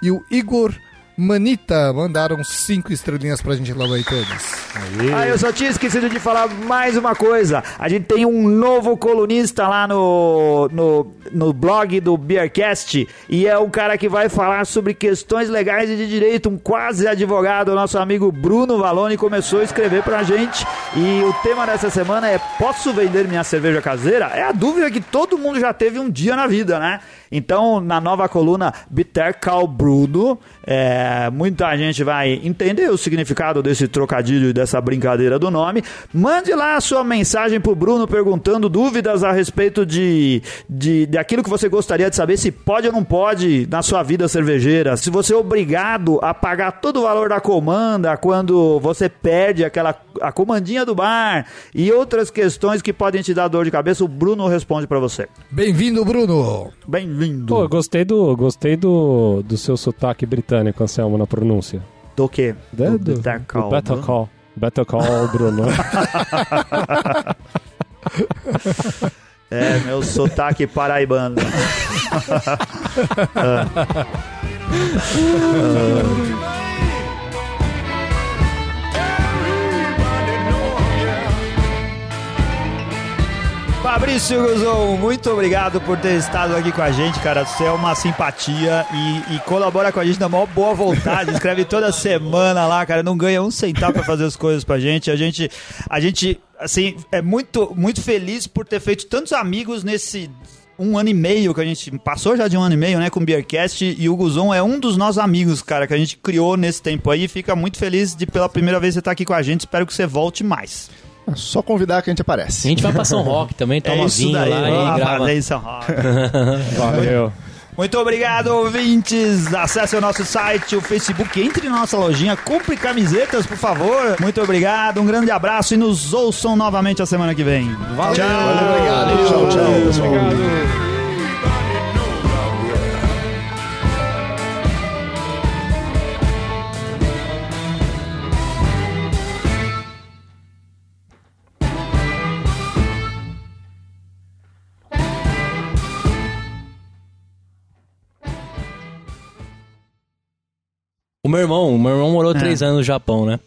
e o Igor Manita mandaram cinco estrelinhas pra gente lá no iTunes. Ah, eu só tinha esquecido de falar mais uma coisa. A gente tem um novo colunista lá no, no, no blog do Beercast e é um cara que vai falar sobre questões legais e de direito, um quase advogado. Nosso amigo Bruno Valone começou a escrever pra gente e o tema dessa semana é: Posso vender minha cerveja caseira? É a dúvida que todo mundo já teve um dia na vida, né? Então, na nova coluna Bitter Bruno, é, muita gente vai entender o significado desse trocadilho e dessa brincadeira do nome. Mande lá a sua mensagem pro Bruno perguntando dúvidas a respeito de, de daquilo que você gostaria de saber se pode ou não pode na sua vida cervejeira. Se você é obrigado a pagar todo o valor da comanda quando você perde aquela a comandinha do bar e outras questões que podem te dar dor de cabeça, o Bruno responde pra você. Bem-vindo, Bruno! Bem-vindo. Pô, eu gostei do, gostei do, do seu sotaque britânico, Anselmo, na pronúncia. Do quê? Da- Do do, Better Call, do Better Bruno. Call. Better Call, Bruno. É, meu sotaque paraibano. Fabrício Guzon, muito obrigado por ter estado aqui com a gente, cara. Você é uma simpatia e, e colabora com a gente na maior boa vontade. Escreve toda semana lá, cara. Não ganha um centavo pra fazer as coisas pra gente. A gente, a gente, assim, é muito, muito feliz por ter feito tantos amigos nesse um ano e meio que a gente passou já de um ano e meio, né, com o Beercast e o Guzon é um dos nossos amigos, cara, que a gente criou nesse tempo aí. Fica muito feliz de pela primeira vez você estar aqui com a gente. Espero que você volte mais. É só convidar que a gente A aparece. gente vai pra São Roque também, toma vinho lá e grava. fazer em São Roque. Valeu. Muito obrigado, ouvintes. Acesse o nosso site, o Facebook, entre na nossa lojinha, compre camisetas, por favor. Muito obrigado, um grande abraço e nos ouçam novamente a semana que vem. Valeu. Tchau. Obrigado. Tchau, tchau, pessoal. O meu irmão, o meu irmão morou três anos no Japão, né?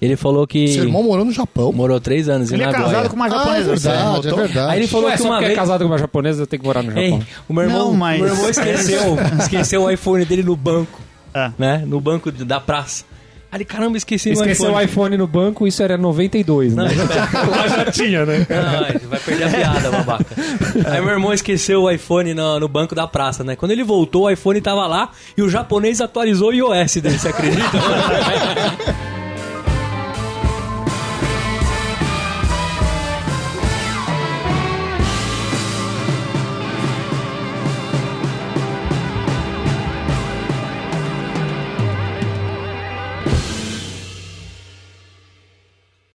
Ele falou que. Seu irmão morou no Japão. Morou três anos Ele em é Nagoya. casado com uma Ah, é japonesa. você verdade, é verdade. Aí ele falou Ué, que uma é vez. casado com uma japonesa tem que morar no Ei, Japão. o meu irmão, Não, mas- meu irmão esqueceu, esqueceu o iPhone dele no banco, Ah. né? No banco da praça. Ele, caramba, esqueci Esqueceu o o iPhone. iPhone no banco, isso era 92, né? Lá já tinha, né? Não, vai perder a piada, babaca. Aí meu irmão esqueceu o iPhone no, no banco da praça, né? Quando ele voltou, o iPhone tava lá e o japonês atualizou o iOS dele, você acredita?